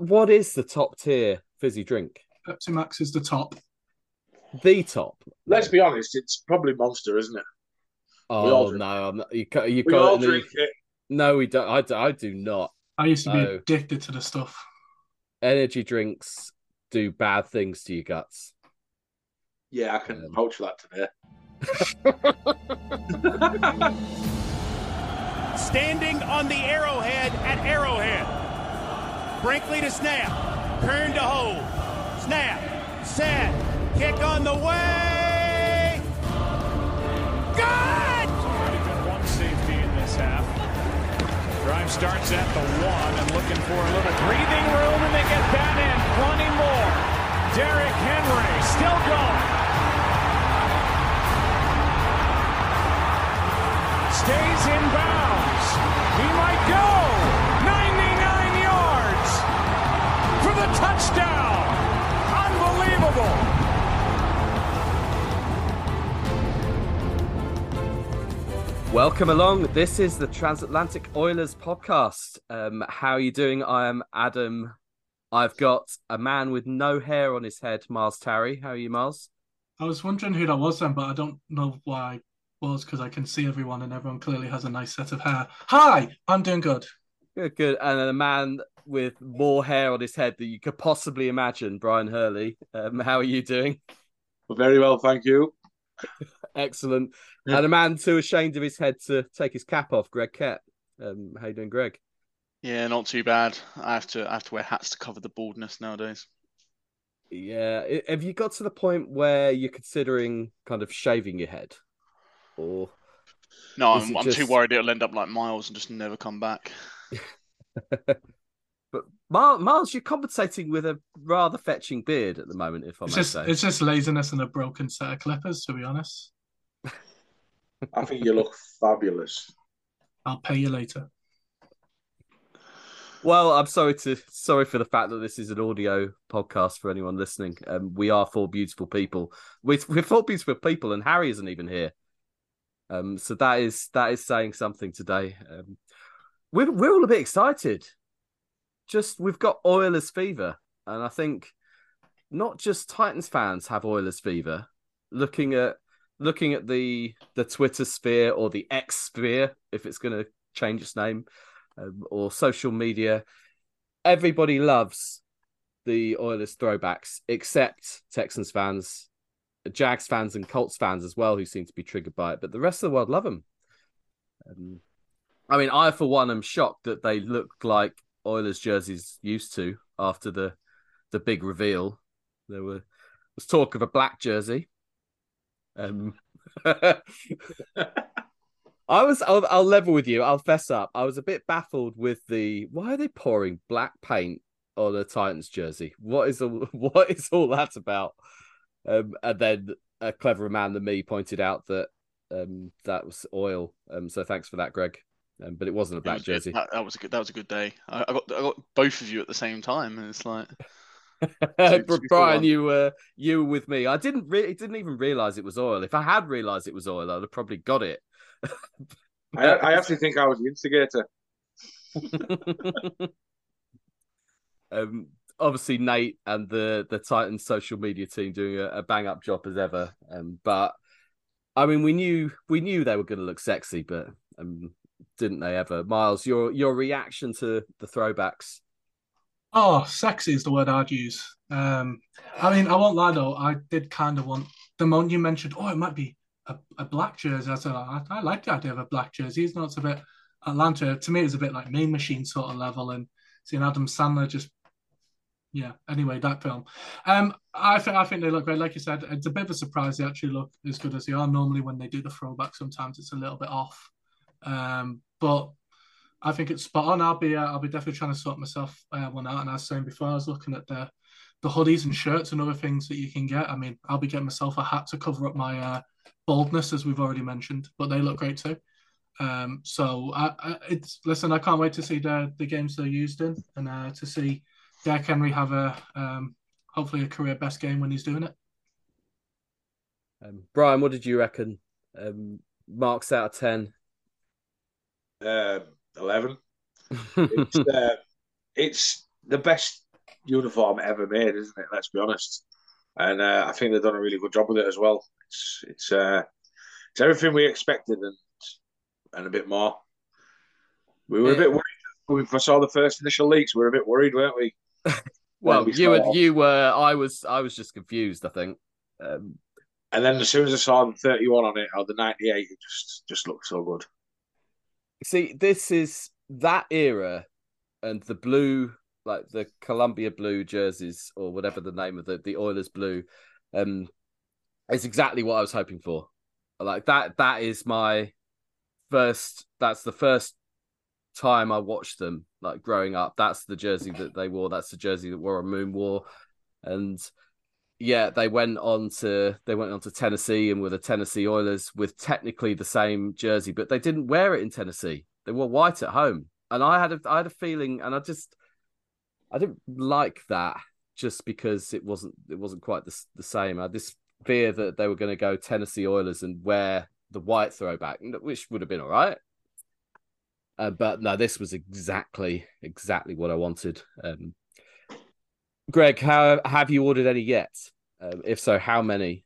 what is the top tier fizzy drink? Pepsi Max is the top. The top. Let's be honest, it's probably Monster, isn't it? all Oh drink. no, I'm not, you ca- you We got all drink it. No, we don't. I, do- I do not. I used to be Oh. addicted to the stuff. Energy drinks do bad things to your guts. Yeah, I can Um, vouch for that today. standing on the arrowhead at Arrowhead. Brinkley to snap. Kern to hold. Snap. Set. Kick on the way. Good! Already been one safety in this half. Drive starts at the one and looking for a little breathing room, and they get that in. Plenty more. Derrick Henry still going. Stays in bounds. He might go. The touchdown. Unbelievable. Welcome along. This is the Transatlantic Oilers podcast. Um, how are you doing? I am Adam. I've got a man with no hair on his head, Myles Tarry. How are you, Myles? I was wondering who that was then, but I don't know why it was because I can see everyone and everyone clearly has a nice set of hair. Hi, I'm doing good. Good, good. And then a man with more hair on his head than you could possibly imagine, Brian Hurley. Um, how are you doing? Very well, thank you. Excellent. Yeah. And a man too ashamed of his head to take his cap off, Greg Kett. Um, how you doing, Greg? Yeah, not too bad. I have to I have to wear hats to cover the baldness nowadays. Yeah. Have you got to the point where you're considering kind of shaving your head? Or No, I'm, I'm too worried it'll end up like Myles and just never come back. but Myles, Myles, you're compensating with a rather fetching beard at the moment, if I It's may just say. it's just laziness and a broken set of clippers, to be honest. I think you look fabulous. I'll pay you later. Well, I'm sorry to sorry for the fact that this is an audio podcast for anyone listening. Um, we are four beautiful people. We, we're four beautiful people, and Harry isn't even here. Um, so that is that is saying something today. Um, we're we're all a bit excited. Just we've got Oilers fever, and I think not just Titans fans have Oilers fever. Looking at looking at the the Twitter sphere or the X sphere, if it's going to change its name, um, or social media, everybody loves the Oilers throwbacks, except Texans fans, Jags fans, and Colts fans as well, who seem to be triggered by it. But the rest of the world love them. Um, I mean, I for one am shocked that they look like Oilers jerseys used to after the the big reveal. There were was talk of a black jersey. Um, I was. I'll, I'll level with you. I'll fess up. I was a bit baffled with the why are they pouring black paint on a Titans jersey? What is all, what is all that about? Um, and then a cleverer man than me pointed out that um, that was oil. Um, so thanks for that, Greg. Um, but it wasn't a black was- jersey. That, that was a good that was a good day. I, I got I got both of you at the same time, and it's like Bri- to be Brian, you were you were with me. I didn't really didn't even realize it was oil. If I had realized it was oil, I'd have probably got it. I, I actually think I was the instigator. um, obviously Nate and the the Titans social media team doing a, a bang up job as ever. Um, but I mean, we knew we knew they were going to look sexy, but um, didn't they ever? Myles, your your reaction to the throwbacks? Oh, sexy is the word I'd use. Um, I mean, I won't lie though, I did kind of want the moment you mentioned, oh, it might be a, a black jersey. I said, I, I like the idea of a black jersey. It's not a bit Atlanta. To me, it's a bit like Mean Machine sort of level, and seeing Adam Sandler just, yeah. Anyway, that film. Um, I think I think they look great. Like you said, it's a bit of a surprise they actually look as good as they are. Normally, when they do the throwback, sometimes it's a little bit off. Um, but I think it's spot on. I'll be uh, I'll be definitely trying to sort myself uh, one out. And I was saying before, I was looking at the the hoodies and shirts and other things that you can get. I mean, I'll be getting myself a hat to cover up my uh, baldness, as we've already mentioned, but they look great too. Um, so I, I, it's listen, I can't wait to see the the games they're used in and uh, to see Derrick Henry have a um, hopefully a career best game when he's doing it. Um, Brian, what did you reckon? Um, marks out of ten. Uh, Eleven. It's uh, it's the best uniform ever made, isn't it? Let's be honest. And uh, I think they've done a really good job with it as well. It's it's uh, it's everything we expected and and a bit more. We were a bit worried when we saw the first initial leaks. We were a bit worried, weren't we? Well, we you were you were. I was I was just confused. I think. Um, And then as soon as I saw the 31 on it or the 98, it just just looked so good. See, this is that era, and the blue, like the Columbia blue jerseys or whatever the name of the the Oilers blue, um, is exactly what I was hoping for. Like that. That is my first. That's the first time I watched them. Like growing up, that's the jersey that they wore. That's the jersey that Warren Moon wore, and yeah, they went on to they went on to Tennessee and were the Tennessee Oilers with technically the same jersey, but they didn't wear it in Tennessee. They wore white at home, and I had a I had a feeling, and I just I didn't like that just because it wasn't it wasn't quite the the same. I had this fear that they were going to go Tennessee Oilers and wear the white throwback, which would have been all right. Uh, but no, this was exactly exactly what I wanted. Um, Greg, how have you ordered any yet? Um, if so, how many?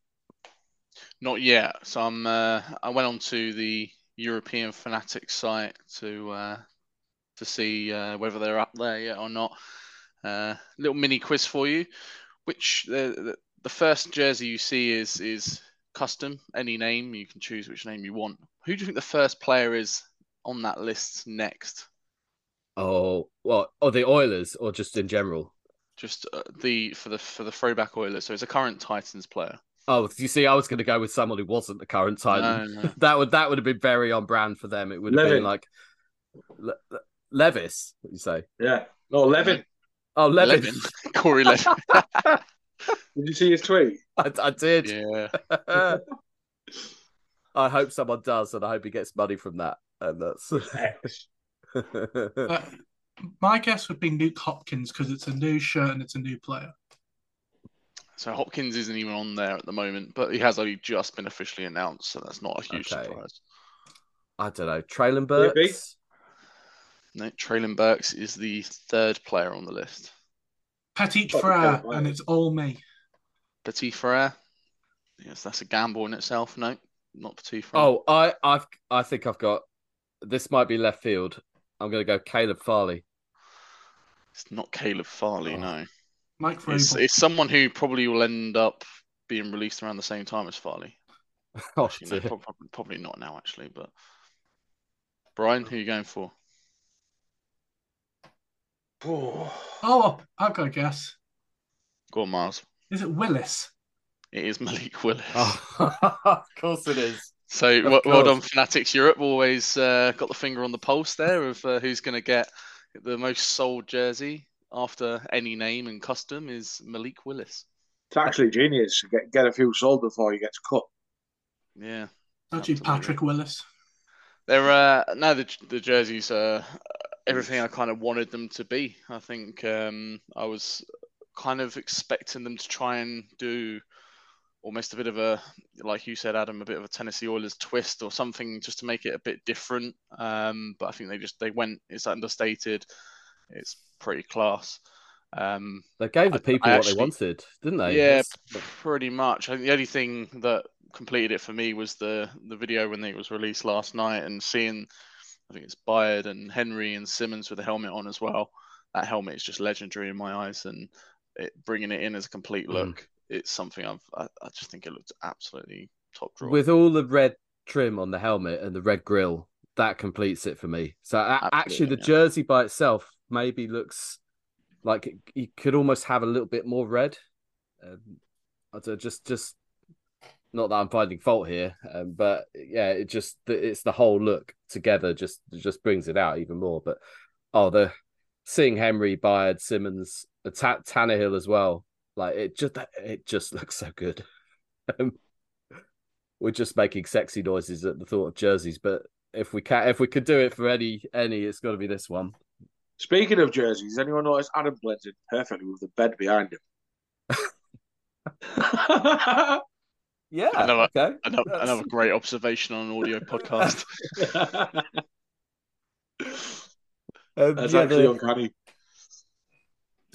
Not yet. So I'm. Uh, I went on to the European Fanatics site to uh, to see uh, whether they're up there yet or not. Uh, little mini quiz for you. Which the, the the first jersey you see is is custom. Any name you can choose which name you want. Who do you think the first player is on that list next? Oh, well, oh, the Oilers, or just in general? Just uh, the for the for the throwback Oilers. So it's a current Titans player. Oh, you see, I was going to go with someone who wasn't the current Titan. No, no. That would that would have been very on brand for them. It would have been like Le- Le- Levis. What you say? Yeah. No, Levin. Oh, Levin. Levin. Corey Levin. Did you see his tweet? I, I did. yeah. I hope someone does, and I hope he gets money from that. And that's. Uh, my guess would be Nuke Hopkins because it's a new shirt and it's a new player. So Hopkins isn't even on there at the moment, but he has only just been officially announced, so that's not a huge Okay. surprise. I don't know. Treylon Will it be? Burks. No, Treylon Burks is the third player on the list. Petit Fucking Frere, and it's all me. Petit Frere. Yes, that's a gamble in itself. No, not Petit Frere. Oh, I, I've, I think I've got. This might be left field. I'm going to go Caleb Farley. It's not Caleb Farley. Oh. No, Mike it's, Vrabel. it's someone who probably will end up being released around the same time as Farley. Oh, Actually, no, dear. prob- prob- probably not now. Actually, but Brian, who are you going for? Oh, I've got a guess. Go on, Myles. Is it Willis? It is Malik Willis. Oh, of course it is. So Of well, well done. Fanatics Europe. Always uh, got the finger on the pulse there of uh, who's going to get the most sold jersey after any name and custom is Malik Willis. It's actually genius. Get get a few sold before he gets cut. Yeah, Actually, Patrick Willis. they're uh, no the the jerseys are everything I kind of wanted them to be. I think um, I was kind of expecting them to try and do almost a bit of a like you said adam a bit of a tennessee oilers twist or something just to make it a bit different um, but i think they just they went it's understated it's pretty class um, They gave the people I what they wanted, didn't they? yeah, That's- pretty much. I think the only thing that completed it for me was the the video when it was released last night and seeing, I think it's Byard and Henry and Simmons with the helmet on as well. That helmet is just legendary in my eyes, and it, bringing it in as a complete Mm. It's something I've. I, I just think it looks absolutely top draw. With all the red trim on the helmet and the red grill, that completes it for me. So a- actually, the yeah. jersey by itself maybe looks like it, you could almost have a little bit more red. Um, I don't just just not that I'm finding fault here, um, but yeah, it just it's the whole look together just just brings it out even more. But oh, the seeing Henry, Byard, Simmons, Ta- Tannehill as well, like it just it just looks so good. Um, we're just making sexy noises at the thought of jerseys, but if we can, if we could do it for any any, it's got to be this one. Speaking of jerseys, anyone notice Adam blends in perfectly with the bed behind him? Yeah. Another- okay. another, another great observation on an audio podcast. Um, That's yeah, actually the- uncanny.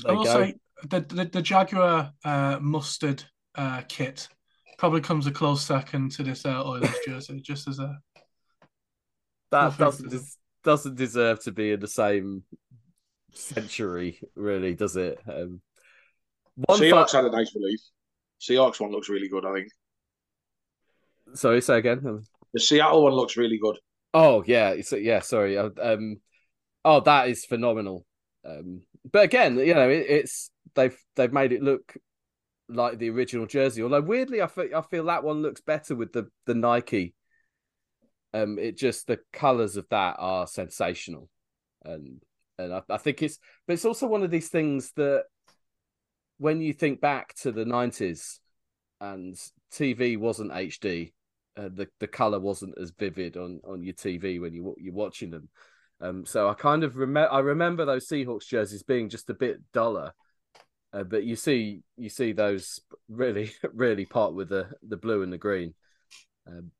I there you will go. say the the, the Jaguar uh, mustard uh, kit probably comes a close second to this uh, Oilers jersey, just as a that doesn't des- doesn't deserve to be in the same century, really, does it? Um, one Seahawks fa- had a nice relief. Seahawks one looks really good, I think. Sorry, say again. Um, The Seattle one looks really good. Oh yeah, it's, yeah. Sorry. uh, Um, oh, that is phenomenal. Um, but again, you know, it, it's they've they've made it look like the original jersey. Although weirdly, I feel I feel that one looks better with the the Nike. Um, it just the colors of that are sensational, and and I, I think it's but it's also one of these things that when you think back to the nineties and TV wasn't HD, uh, the the color wasn't as vivid on on your TV when you you're watching them. Um, so I kind of remember I remember those Seahawks jerseys being just a bit duller, uh, but you see you see those really really part with the the blue and the green. Um,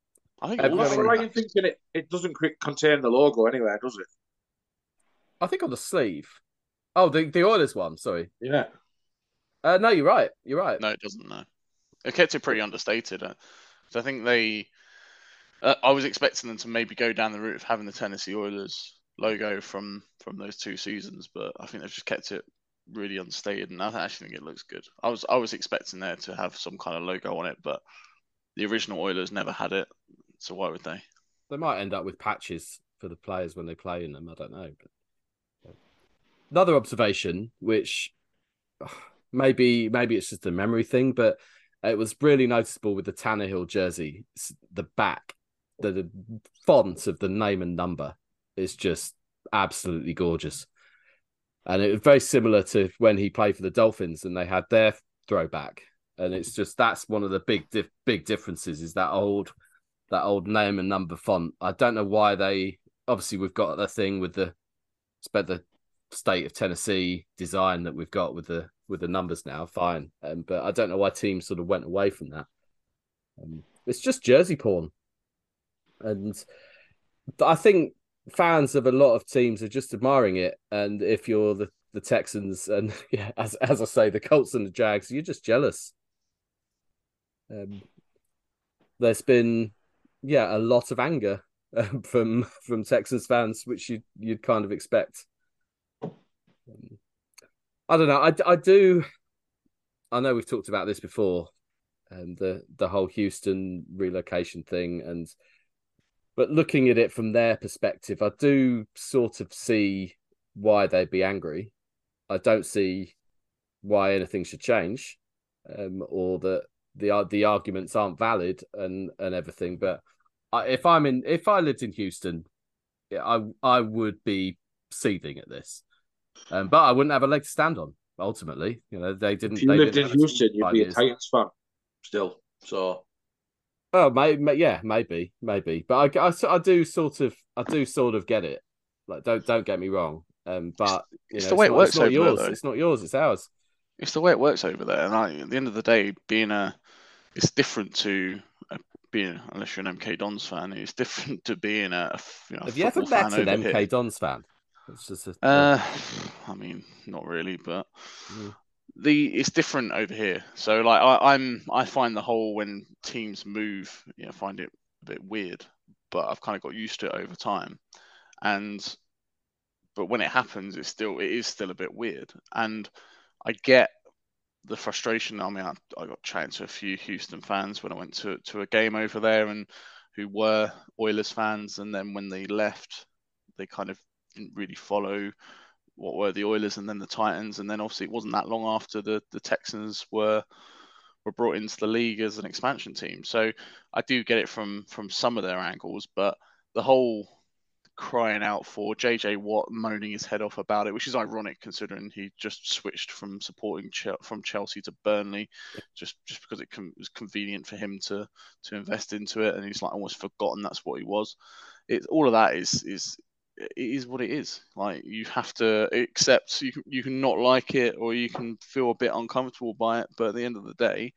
I think I'm all I'm of not them right in thinking it, it doesn't contain the logo anywhere, does it? I think on the sleeve. Oh, the the Oilers one. Sorry. Yeah. Uh, no, you're right. You're right. No, it doesn't. No, it kept it pretty understated. Uh, so I think they. Uh, I was expecting them to maybe go down the route of having the Tennessee Oilers logo from from those two seasons, but I think they've just kept it really unstated, and I actually think it looks good. I was I was expecting there to have some kind of logo on it, but the original Oilers never had it, so why would they? They might end up with patches for the players when they play in them. I don't know. But... Another observation, which maybe maybe it's just a memory thing, but it was really noticeable with the Tannehill jersey. The back, the, the font of the name and number is just absolutely gorgeous, and it was very similar to when he played for the Dolphins and they had their throwback. And it's just that's one of the big dif- big differences is that old that old name and number font. I don't know why they obviously we've got the thing with the spent the state of Tennessee design that we've got with the with the numbers now, fine. Um, but I don't know why teams sort of went away from that. Um, it's just jersey porn, and I think fans of a lot of teams are just admiring it. And if you're the the Texans and yeah, as as I say, the Colts and the Jags, you're just jealous. Um, there's been yeah a lot of anger um, from from Texans fans, which you you'd kind of expect. Um, I don't know. I, I do. I know we've talked about this before, and the the whole Houston relocation thing, and but looking at it from their perspective, I do sort of see why they'd be angry. I don't see why anything should change, um, or that the the arguments aren't valid and and everything. But I, if I'm in, if I lived in Houston, I I would be seething at this. Um, but I wouldn't have a leg to stand on. Ultimately, you know, they didn't. If you they lived in have a team Houston, you'd be a. Titans fan still. So Oh, may, may, yeah, maybe, maybe, but I, I, I do sort of, I do sort of get it. Like, don't, don't get me wrong. Um, but you It's know, the way it not, works It's not over there, yours. though. It's not yours. It's ours. It's the way it works over there, and I, at the end of the day, being a, it's different to a, being unless you're an MK Dons fan. It's different to being a, you know, Have you ever met an MK here. Dons fan? It's just a, Uh, I mean, not really, but Mm. The it's different over here. So like I, I'm I find the whole when teams move, you know, find it a bit weird, but I've kind of got used to it over time. And but when it happens, it's still it is still a bit weird. And I get the frustration. I mean, I, I got chatting to a few Houston fans when I went to to a game over there, and who were Oilers fans, and then when they left, they kind of didn't really follow what were the Oilers and then the Titans, and then obviously it wasn't that long after the the Texans were were brought into the league as an expansion team. So I do get it from from some of their angles, but the whole crying out for JJ Watt moaning his head off about it, which is ironic considering he just switched from supporting Chel- from Chelsea to Burnley, just just because it com- was convenient for him to to invest into it, and he's like almost forgotten that's what he was. It all of that is is it is what it is. Like you have to accept you can, you can not like it or you can feel a bit uncomfortable by it, but at the end of the day,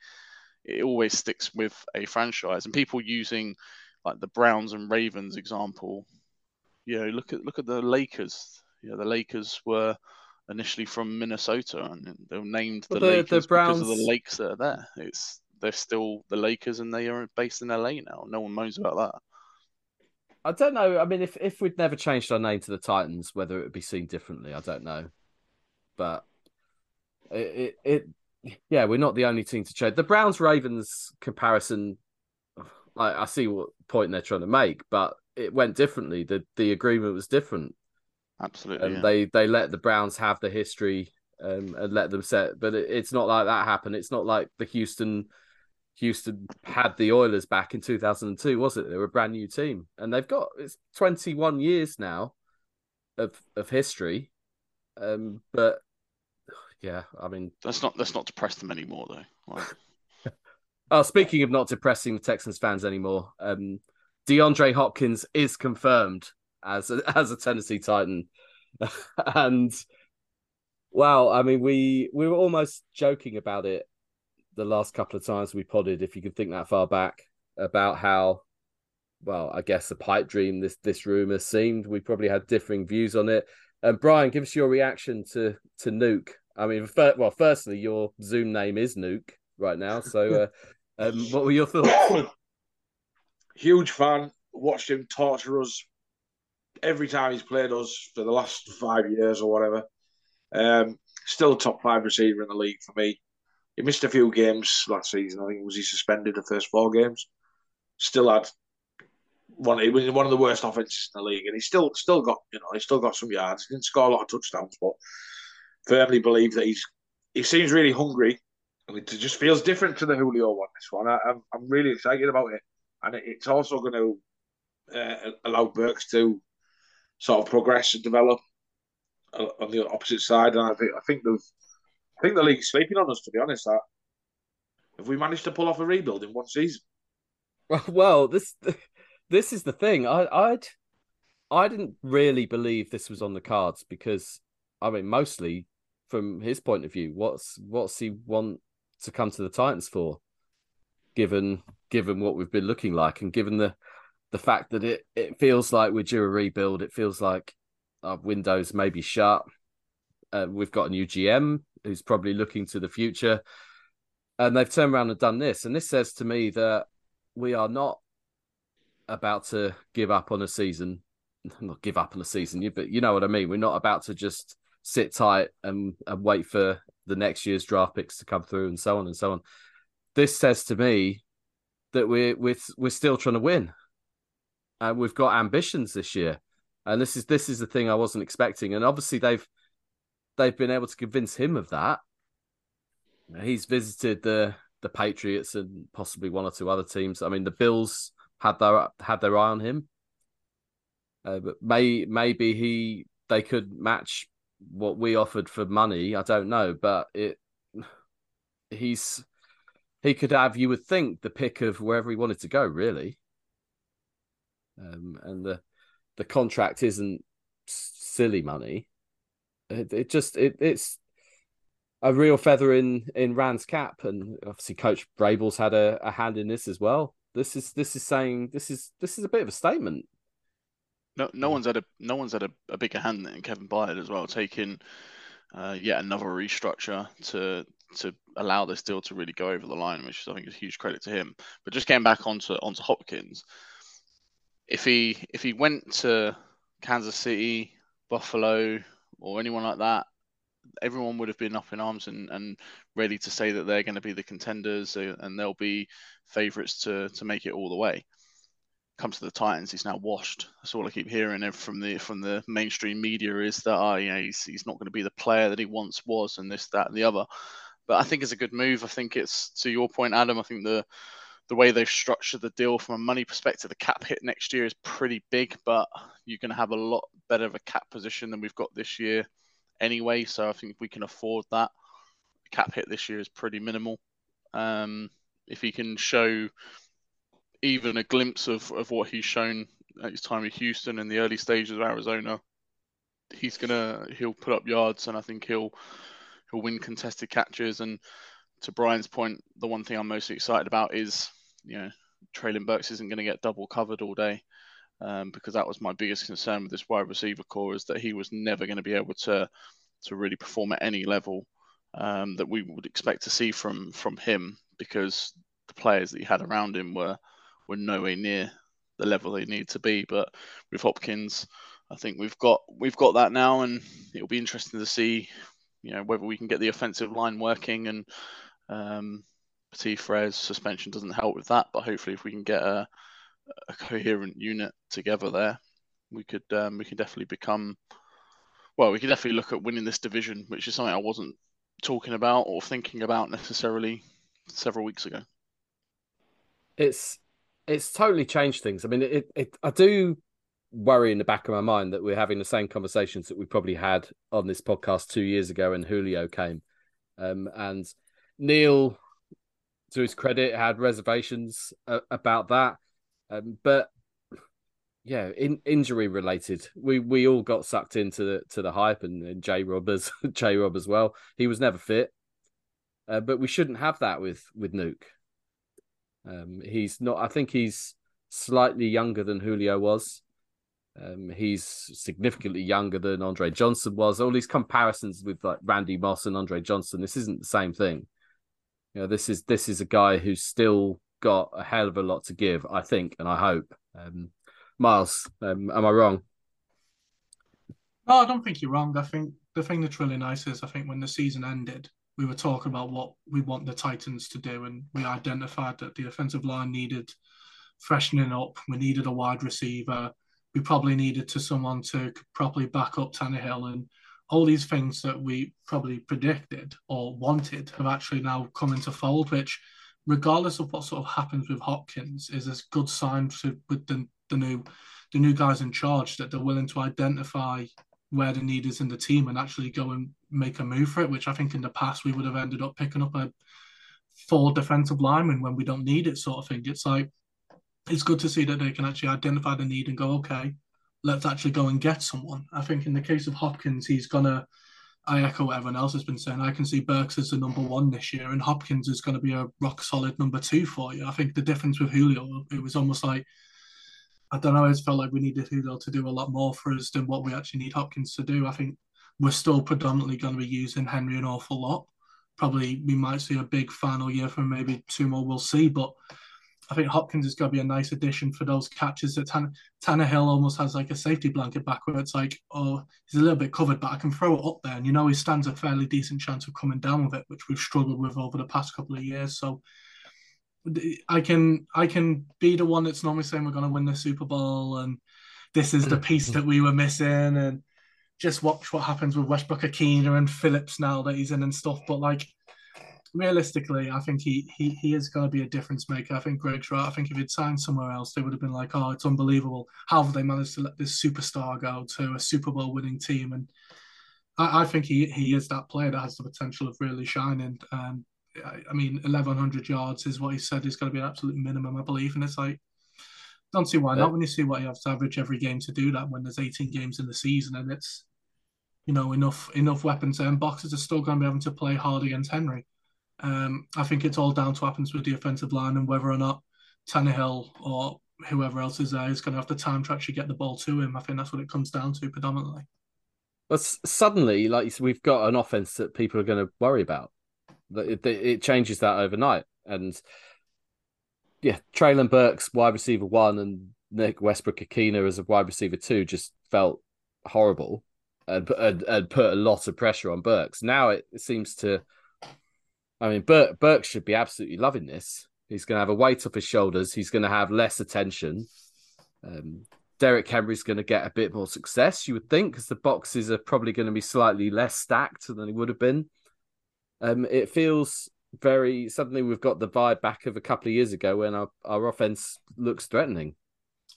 it always sticks with a franchise. And people using like the Browns and Ravens example, you know, look at look at the Lakers. You know, the Lakers were initially from Minnesota, and they were named the, Well, the- the Lakers because of the lakes that are there. It's they're still the Lakers, and they are based in LA now. No one moans about that. I don't know. I mean, if if we'd never changed our name to the Titans, whether it would be seen differently, I don't know. But it, it, it yeah, we're not the only team to change. The Browns Ravens comparison, I, I see what point they're trying to make, but it went differently. The the agreement was different, Absolutely. and yeah. they they let the Browns have the history um, and let them set. But it, it's not like that happened. It's not like the Houston. Houston had the Oilers back in 2002, was it? They were a brand new team, and they've got it's 21 years now of of history. Um, but yeah, I mean, Let's not let's not depress them anymore though. Like, oh, speaking of not depressing the Texans fans anymore, um, DeAndre Hopkins is confirmed as a, as a Tennessee Titan, and wow, I mean, we we were almost joking about it the last couple of times we podded, if you could think that far back, about how, well, I guess a pipe dream this this rumor seemed. We probably had differing views on it. And Brian, give us your reaction to to Nuke. I mean, fir- well, firstly, your Zoom name is Nuke right now. So, uh, um, what were your thoughts? Huge fan. Watched him torture us every time he's played us for the last five years or whatever. Um, still top five receiver in the league for me. He missed a few games last season. I think was he suspended the first four games. Still had one. He was one of the worst offenses in the league, and he still still got you know he still got some yards. He didn't score a lot of touchdowns, but firmly believe that he's he seems really hungry. It just feels different to the Julio one. This one, I, I'm I'm really excited about it, and it, it's also going to uh, allow Burks to sort of progress and develop uh, on the opposite side. And I think I think the I think the league's sleeping on us. To be honest, that if we managed to pull off a rebuild in one season, well, this this is the thing. I I'd I didn't really believe this was on the cards because I mean, mostly from his point of view, what's what's he want to come to the Titans for? Given given what we've been looking like, and given the the fact that it it feels like we're due a rebuild, it feels like our windows may be shut. Uh, we've got a new GM who's probably looking to the future, and they've turned around and done this. And this says to me that we are not about to give up on a season. Not give up on a season, but you know what I mean. We're not about to just sit tight and, and wait for the next year's draft picks to come through and so on and so on. This says to me that we're we're we're still trying to win, and we've got ambitions this year. And this is this is the thing I wasn't expecting. And obviously they've they've been able to convince him of that. He's visited the the Patriots and possibly one or two other teams. I mean, the Bills had their had their eye on him, uh, but may maybe he they could match what we offered for money. I don't know, but it he's he could have you would think the pick of wherever he wanted to go, really. Um, and the the contract isn't silly money. It, it just it it's a real feather in in Ran's cap, and obviously Coach Vrabel's had a, a hand in this as well. This is this is saying this is this is a bit of a statement. No, no one's had a no one's had a, a bigger hand than Kevin Byard as well, taking uh, yet another restructure to to allow this deal to really go over the line, which I think is a huge credit to him. But just getting back onto onto Hopkins, if he if he went to Kansas City, Buffalo, or anyone like that, everyone would have been up in arms and, and ready to say that they're going to be the contenders uh, and they'll be favourites to to make it all the way. Comes to the Titans, he's now washed. That's all I keep hearing from the from the mainstream media is that oh, you know, he's he's not going to be the player that he once was, and this, that, and the other. But I think it's a good move. I think it's to your point, Adam. I think the the way they've structured the deal from a money perspective, the cap hit next year is pretty big, but you're going to have a lot better of a cap position than we've got this year anyway. So I think we can afford that. The cap hit this year is pretty minimal. Um, if he can show even a glimpse of, of what he's shown at his time in Houston in the early stages of Arizona, he's gonna he'll put up yards and I think he'll he'll win contested catches. And to Brian's point, the one thing I'm most excited about is you know Treylon Burks isn't going to get double covered all day. Um, because that was my biggest concern with this wide receiver core is that he was never going to be able to to really perform at any level um, that we would expect to see from from him because the players that he had around him were were nowhere near the level they need to be. But with Hopkins, I think we've got we've got that now, and it'll be interesting to see, you know, whether we can get the offensive line working and um, Petit suspension doesn't help with that, but hopefully if we can get a, a coherent unit together there, we could um, we can definitely become well, we could definitely look at winning this division, which is something I wasn't talking about or thinking about necessarily several weeks ago. It's it's totally changed things. I mean, it, it I do worry in the back of my mind that we're having the same conversations that we probably had on this podcast two years ago when Julio came. Um, and Neil, to his credit, had reservations uh, about that. Um, but yeah, in, injury related, we we all got sucked into the to the hype, and, and J Robbers, J Rob as well. He was never fit, uh, but we shouldn't have that with with Nuke. Um, he's not. I think he's slightly younger than Julio was. Um, he's significantly younger than Andre Johnson was. All these comparisons with like Randy Moss and Andre Johnson, this isn't the same thing. You know, this is this is a guy who's still got a hell of a lot to give, I think, and I hope. Um, Myles, um, am I wrong? No, I don't think you're wrong. I think the thing that's really nice is I think when the season ended, we were talking about what we want the Titans to do, and we identified that the offensive line needed freshening up. We needed a wide receiver. We probably needed to someone to properly back up Tannehill, and all these things that we probably predicted or wanted have actually now come into fold. Which, regardless of what sort of happens with Hopkins, is a good sign to, with the, the new the new guys in charge that they're willing to identify where the need is in the team and actually go and make a move for it, which I think in the past we would have ended up picking up a full defensive lineman when we don't need it, sort of thing. It's like it's good to see that they can actually identify the need and go, okay, let's actually go and get someone. I think in the case of Hopkins, he's gonna. I echo what everyone else has been saying. I can see Burks as the number one this year, and Hopkins is going to be a rock solid number two for you. I think the difference with Julio, it was almost like I don't know. I just felt like we needed Julio to do a lot more for us than what we actually need Hopkins to do. I think we're still predominantly going to be using Henry an awful lot. Probably we might see a big final year from maybe two more. We'll see, but I think Hopkins is going to be a nice addition for those catches that Tan- Tannehill almost has like a safety blanket back where it's like, oh, he's a little bit covered, but I can throw it up there. And you know, he stands a fairly decent chance of coming down with it, which we've struggled with over the past couple of years. So I can I can be the one that's normally saying we're going to win the Super Bowl and this is the mm-hmm. piece that we were missing and just watch what happens with Westbrook-Ikhine and Phillips now that he's in and stuff. But like realistically, I think he he he is going to be a difference maker. I think Greg's right. I think if he'd signed somewhere else, they would have been like, oh, it's unbelievable. How have they managed to let this superstar go to a Super Bowl winning team? And I, I think he he is that player that has the potential of really shining. Um, and I mean, 1,100 yards is what he said is going to be an absolute minimum, I believe. And it's like, don't see why not when you see what he has to average every game to do that when there's 18 games in the season and it's, you know, enough enough weapons and boxes are still going to be having to play hard against Henry. Um, I think it's all down to happens with the offensive line and whether or not Tannehill or whoever else is there is going to have the time to actually get the ball to him. I think that's what it comes down to predominantly. But suddenly, like we've got an offense that people are going to worry about. It, it changes that overnight. And yeah, Treylon Burks, wide receiver one, and Nick Westbrook-Ikhine as a wide receiver two just felt horrible and, and, and put a lot of pressure on Burks. Now it seems to, I mean, Burke, Burks should be absolutely loving this. He's going to have a weight off his shoulders. He's going to have less attention. Um, Derrick Henry's going to get a bit more success, you would think, because the boxes are probably going to be slightly less stacked than they would have been. Um, it feels very suddenly we've got the vibe back of a couple of years ago when our, our offense looks threatening.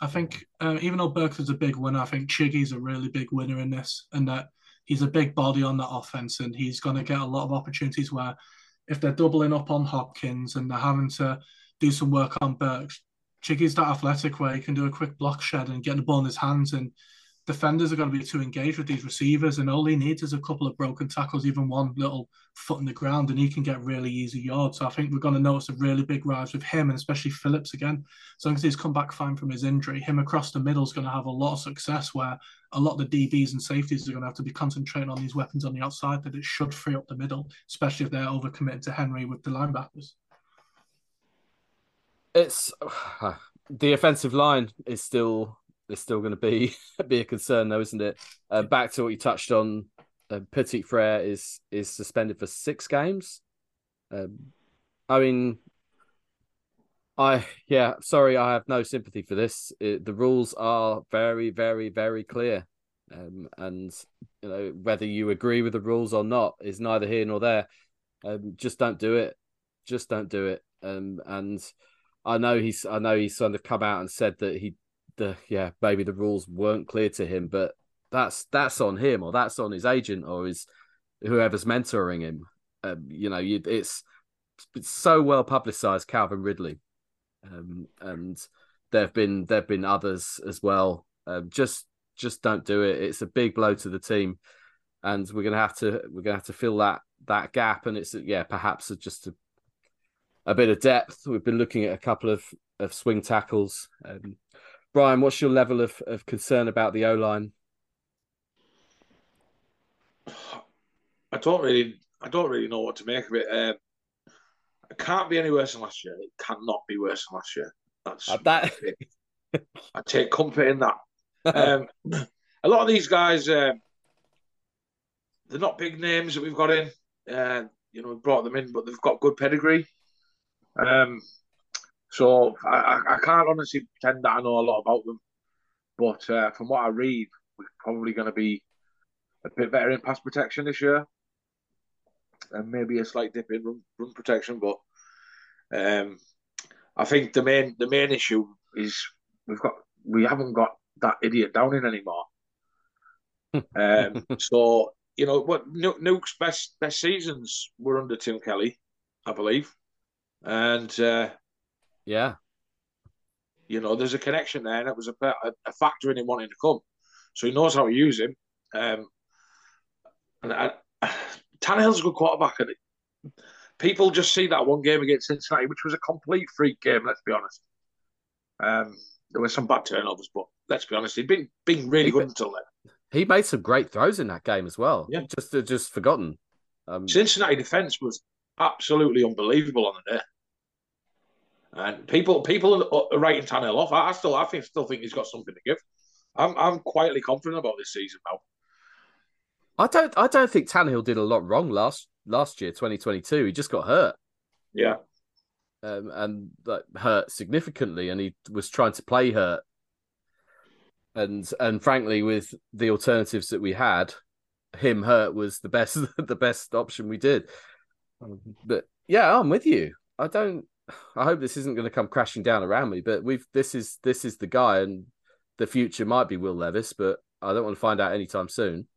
I think uh, even though Burks is a big winner, I think Chiggy's a really big winner in this, and that he's a big body on that offense, and he's going to get a lot of opportunities where if they're doubling up on Hopkins and they're having to do some work on Burks, Chiggy's that athletic where he can do a quick block shed and get the ball in his hands and defenders are going to be too engaged with these receivers, and all he needs is a couple of broken tackles, even one little foot in the ground, and he can get really easy yards. So I think we're going to notice a really big rise with him, and especially Phillips again. As long as he's come back fine from his injury, him across the middle is going to have a lot of success. Where a lot of the DBs and safeties are going to have to be concentrating on these weapons on the outside, that it should free up the middle, especially if they're overcommitted to Henry with the linebackers. It's the offensive line is still is still going to be be a concern, though, isn't it? Uh, back to what you touched on, uh, Petit Frere is is suspended for six games. Um, I mean, I yeah, sorry, I have no sympathy for this. It, the rules are very, very, very clear, um, and you know whether you agree with the rules or not is neither here nor there. Um, just don't do it. Just don't do it. Um, and I know he's I know he's sort of come out and said that he the yeah maybe the rules weren't clear to him, but that's that's on him or that's on his agent or his whoever's mentoring him. Um, you know, you, it's it's so well publicized. Calvin Ridley, um, and there've been there've been others as well. Um, just just don't do it. It's a big blow to the team, and we're gonna have to we're gonna have to fill that that gap. And it's yeah perhaps just a, a bit of depth. We've been looking at a couple of of swing tackles. Um, Brian, what's your level of, of concern about the O line? I don't really, I don't really know what to make of it. Um, it can't be any worse than last year. It cannot be worse than last year. That's uh, that. I take comfort in that. Um, a lot of these guys, um, they're not big names that we've got in. Uh, you know, we brought them in, but they've got good pedigree. Um, so I, I can't honestly pretend that I know a lot about them. But uh, from what I read, we're probably going to be a bit better in pass protection this year, and maybe a slight dip in run, run protection. But um, I think the main the main issue is we've got we haven't got that idiot Downing anymore. um, so you know what Nuke's best best seasons were under Tim Kelly, I believe, and uh, yeah. You know, there's a connection there, and it was a, a, factor in him wanting to come. So he knows how to use him. Um, and I, Tannehill's a good quarterback, and people just see that one game against Cincinnati, which was a complete freak game. Let's be honest. Um, there were some bad turnovers, but let's be honest, he'd been been really he, good until then. He made some great throws in that game as well. Yeah, just just forgotten. Um, Cincinnati defense was absolutely unbelievable on the day. And people people are writing Tannehill off. I, I still I think still think he's got something to give. I'm I'm quietly confident about this season now. I don't I don't think Tannehill did a lot wrong last last year, 2022. He just got hurt. Yeah. Um, and like, hurt significantly, and he was trying to play hurt. And and frankly, with the alternatives that we had, him hurt was the best the best option we did. But yeah, I'm with you. I don't I hope this isn't going to come crashing down around me, but we've this is this is the guy, and the future might be Will Levis, but I don't want to find out anytime soon.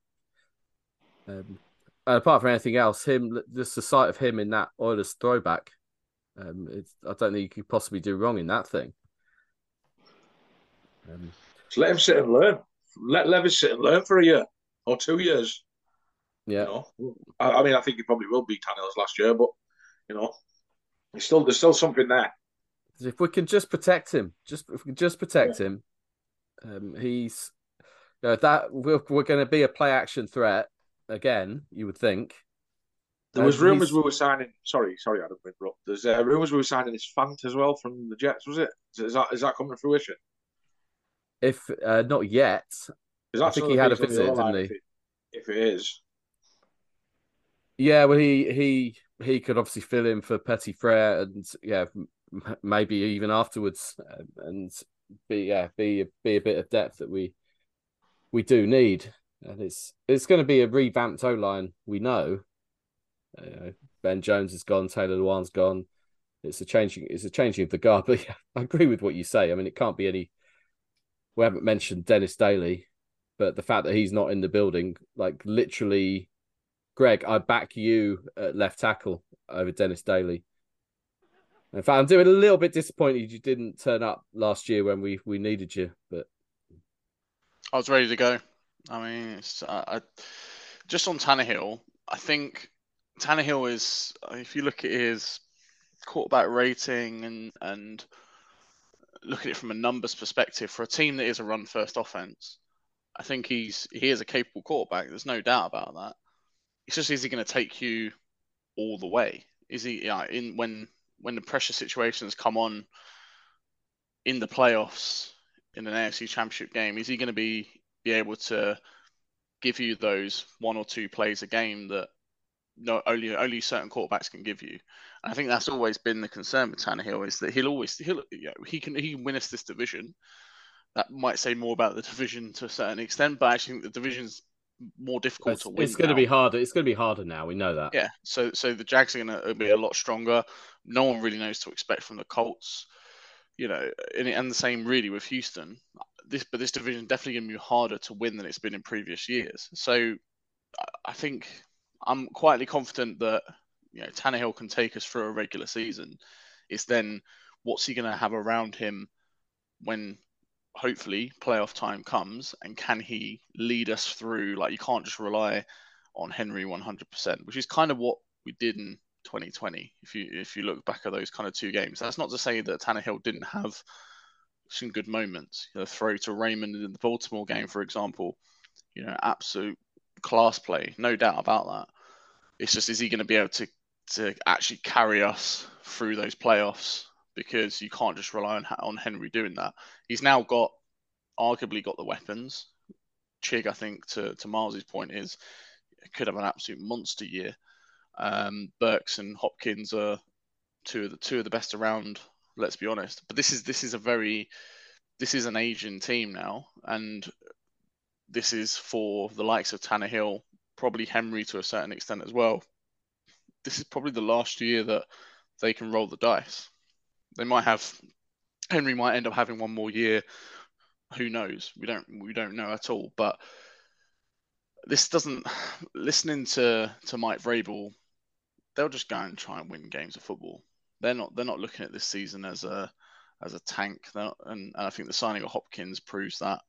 Um, and apart from anything else, him just the sight of him in that Oilers throwback, um, I don't think you could possibly do wrong in that thing. Um, so let him sit and learn. Let Levis sit and learn for a year or two years. Yeah. You know? I, I mean, I think he probably will beat Tannehill's last year, but you know, there's still there's still something there. If we can just protect him, just if we can just protect yeah. him, um, he's you know, that we're, we're going to be a play action threat again. You would think. There was rumours we were signing. Sorry, sorry, Adam. Interrupt. There's uh, rumours we were signing this Fant as well from the Jets. Was it? Is that is that coming to fruition? If uh, not yet, I think he had a visit, didn't he? If it, if it is, yeah. Well, he he he could obviously fill in for Petit Frere and yeah, maybe even afterwards, um, and be yeah be be a bit of depth that we we do need. And it's it's going to be a revamped O line. We know. Uh, ben Jones is gone. Taylor Lewan's gone. It's a changing. It's a changing of the guard. But yeah, I agree with what you say. I mean, it can't be any. We haven't mentioned Dennis Daley, but the fact that he's not in the building, like literally Greg, I back you at left tackle over Dennis Daley. In fact, I'm doing a little bit disappointed you didn't turn up last year when we we needed you, but I was ready to go. I mean, I, I, just on Tannehill, I think Tannehill is, if you look at his quarterback rating and and look at it from a numbers perspective, for a team that is a run first offense, I think he's he is a capable quarterback. There's no doubt about that. It's just is he going to take you all the way? Is he yeah, in when when the pressure situations come on in the playoffs in an AFC Championship game? Is he going to be be able to give you those one or two plays a game that no only only certain quarterbacks can give you? And I think that's always been the concern with Tannehill is that he'll always he'll you know, he can he can win us this division. That might say more about the division to a certain extent, but I actually think the division's more difficult it's, to win. It's going to be harder. It's going to be harder now. We know that. Yeah. So so the Jags are going to be a lot stronger. No one really knows to expect from the Colts. You know, and, and the same really with Houston. This but this division definitely going to be harder to win than it's been in previous years. So I think I'm quietly confident that you know Tannehill can take us through a regular season. It's then what's he going to have around him when hopefully playoff time comes and can he lead us through like you can't just rely on Henry 100% which is kind of what we did in 2020 if you if you look back at those kind of two games. That's not to say that Tannehill didn't have some good moments. You know, throw to Raymond in the Baltimore game for example you know absolute class play no doubt about that. It's just is he going to be able to to actually carry us through those playoffs because you can't just rely on on Henry doing that. He's now got arguably got the weapons. Chig, I think, to to Myles's point, is could have an absolute monster year. Um, Burks and Hopkins are two of the two of the best around. Let's be honest. But this is this is a very this is an Asian team now, and this is for the likes of Tannehill, probably Henry to a certain extent as well. This is probably the last year that they can roll the dice. They might have Henry might end up having one more year. Who knows? We don't we don't know at all. But this doesn't. Listening to to Mike Vrabel, they'll just go and try and win games of football. They're not they're not looking at this season as a as a tank. Not, and, and I think the signing of Hopkins proves that.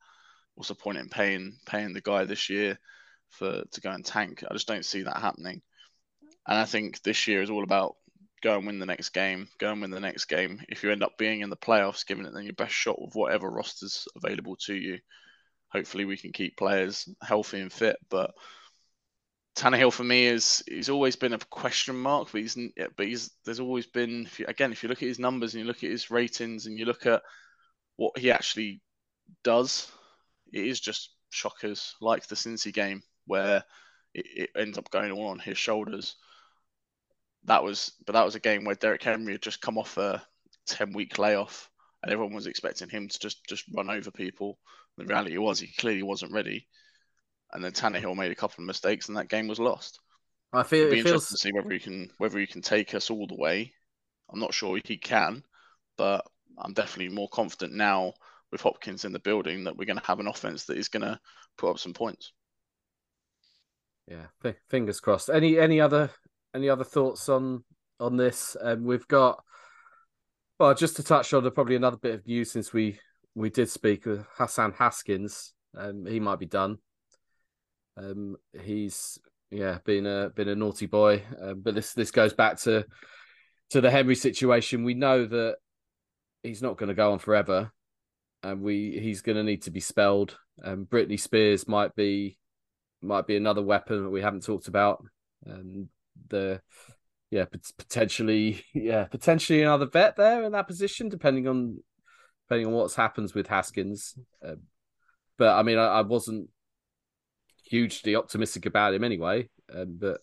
What's the point in paying paying the guy this year for to go and tank? I just don't see that happening. And I think this year is all about go and win the next game, go and win the next game. If you end up being in the playoffs, giving it then your best shot with whatever roster's available to you. Hopefully, we can keep players healthy and fit. But Tannehill for me is he's always been a question mark, but he's but he's there's always been if you, again if you look at his numbers and you look at his ratings and you look at what he actually does, it is just shockers like the Cincy game where it, it ends up going all on his shoulders that was but that was a game where Derrick Henry had just come off a 10 week layoff and everyone was expecting him to just just run over people. The reality was he clearly wasn't ready. And then Tannehill made a couple of mistakes and that game was lost. I feel It'll be it feels interesting to see whether he can whether he can take us all the way. I'm not sure he can, but I'm definitely more confident now with Hopkins in the building that we're going to have an offense that is going to put up some points. yeah. Fingers crossed. Any any other any other thoughts on on this? Um, we've got well, just to touch on probably another bit of news since we we did speak with Hassan Haskins. Um, he might be done. Um, he's yeah been a been a naughty boy, um, but this this goes back to to the Henry situation. We know that he's not going to go on forever, and we he's going to need to be spelled. Um, Britney Spears might be might be another weapon that we haven't talked about. Um, the yeah potentially yeah potentially another vet there in that position depending on depending on what's happens with Haskins. Uh, but I mean, I, I wasn't hugely optimistic about him anyway. Um, but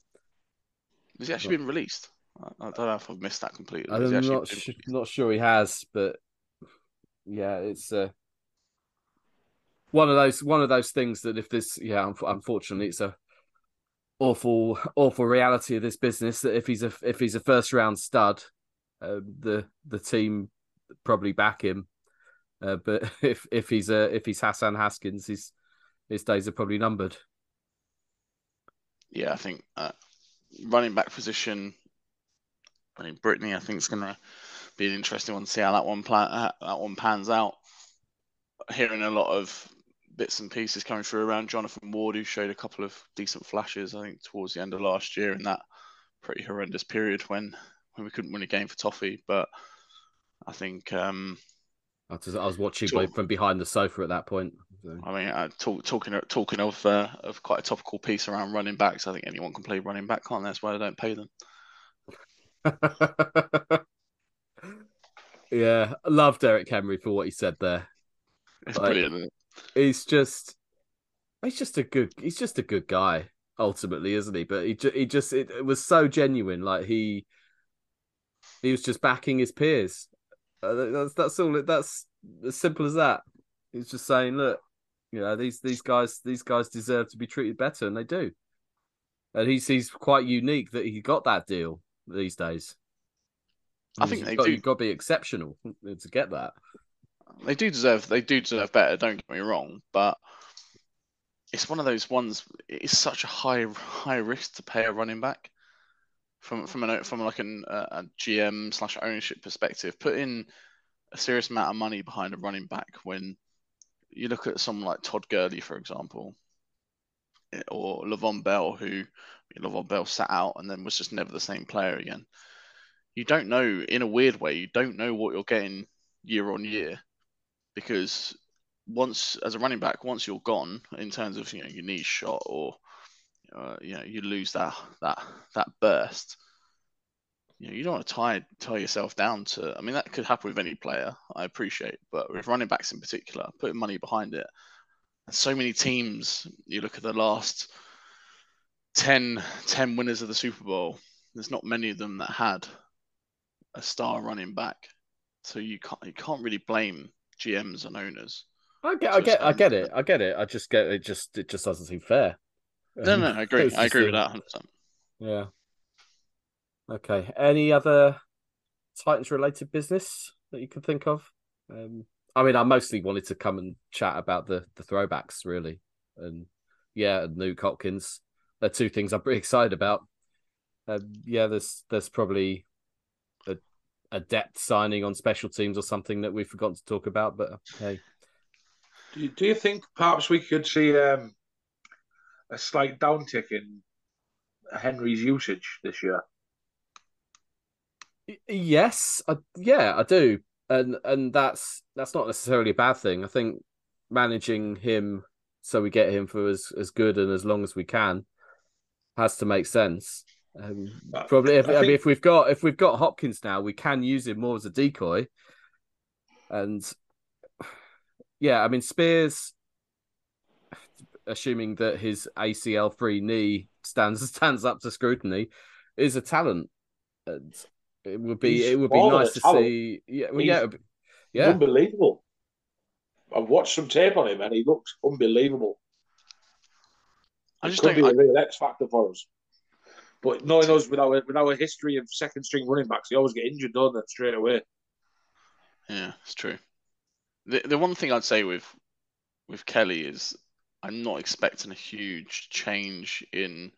Has he actually been released? I, I don't know if I've missed that completely. I'm Has he actually not not sure he has. But yeah, it's uh, one of those one of those things that if this yeah, unf- unfortunately, it's a awful awful reality of this business that if he's a if he's a first round stud, uh, the the team probably back him. Uh, but if if he's a if he's Hassan Haskins, his his days are probably numbered. Yeah, I think uh, running back position. I mean, Brittany, I think is going to be an interesting one to see how that one plan, uh, that one pans out. Hearing a lot of bits and pieces coming through around Jonathan Ward, who showed a couple of decent flashes, I think, towards the end of last year in that pretty horrendous period when when we couldn't win a game for Toffee. But I think um, I was, I was watching Talk- from behind the sofa at that point. so. I mean, uh, talk, talking talking of uh, of quite a topical piece around running backs. I think anyone can play running back, can't they? That's why I don't pay them. yeah, I love Derrick Henry for what he said there. It's Like- brilliant. He's just, he's just a good, he's just a good guy ultimately, isn't he? But he, ju- he just, it, it was so genuine. Like he, he was just backing his peers. Uh, that's that's all. It, that's as simple as that. He's just saying, look, you know, these these guys, these guys deserve to be treated better, and they do. And he's he's quite unique that he got that deal these days. I think they got, do. You've got to be exceptional to get that. They do deserve they do deserve better. Don't get me wrong, but it's one of those ones. It's such a high high risk to pay a running back from from an from like an, uh, a GM slash ownership perspective. Put in a serious amount of money behind a running back when you look at someone like Todd Gurley, for example, or Le'Veon Bell, who Le'Veon Bell sat out and then was just never the same player again. You don't know, in a weird way, you don't know what you're getting year on year because once as a running back, once you're gone in terms of you know your knees shot or uh, you know you lose that that that burst, you know you don't want to tie tie yourself down to. I mean that could happen with any player. I appreciate, but with running backs in particular, putting money behind it. And so many teams. You look at the last 10, 10 winners of the Super Bowl. There's not many of them that had a star running back. So you can't you can't really blame GMs and owners. I get, I get, I get it. I get it. I just get it. Just it just doesn't seem fair. No, Um, no, I agree. I agree with that 100%. Yeah. Okay. Any other Titans related business that you can think of? Um, I mean, I mostly wanted to come and chat about the the throwbacks, really, and yeah, and Nuke Hopkins. They're two things I'm pretty excited about. Um, yeah, there's there's probably a depth signing on special teams or something that we've forgotten to talk about, but hey, Do you, do you think perhaps we could see um, a slight downtick in Henry's usage this year? Yes, I, yeah, I do, and and that's that's not necessarily a bad thing. I think managing him so we get him for as as good and as long as we can has to make sense. Um, probably, if, I I, mean, think- if we've got if we've got Hopkins now, we can use him more as a decoy, and yeah, I mean Spears, assuming that his ACL free knee stands stands up to scrutiny, is a talent, and it would be He's it would be nice to talent. see. Yeah, well, yeah, be- yeah. unbelievable. I've watched some tape on him and he looks unbelievable. I just could don't. be I, a real X factor for us. But knowing us with our with our history of second string running backs, they always get injured, don't they, straight away. Yeah, it's true. The the one thing I'd say with with Kelly is I'm not expecting a huge change in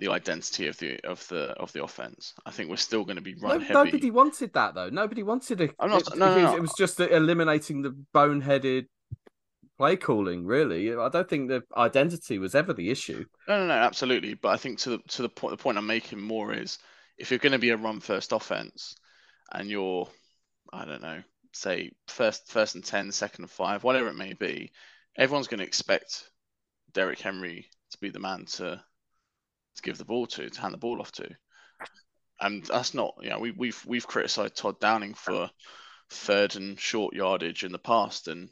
the identity of the of the of the offense. I think we're still going to be No, run heavy. nobody wanted that though. Nobody wanted it. I'm not- it, no, no, was, no. it was just eliminating the boneheaded play calling. Really, I don't think the identity was ever the issue. No, no, no, absolutely. But I think to the to the point the point I'm making more is if you're going to be a run first offense and you're I don't know, say first first and 10, second and 5, whatever it may be, everyone's going to expect Derrick Henry to be the man to to give the ball to, to hand the ball off to. And that's not, you know, we, we've we've criticised Todd Downing for third and short yardage in the past, and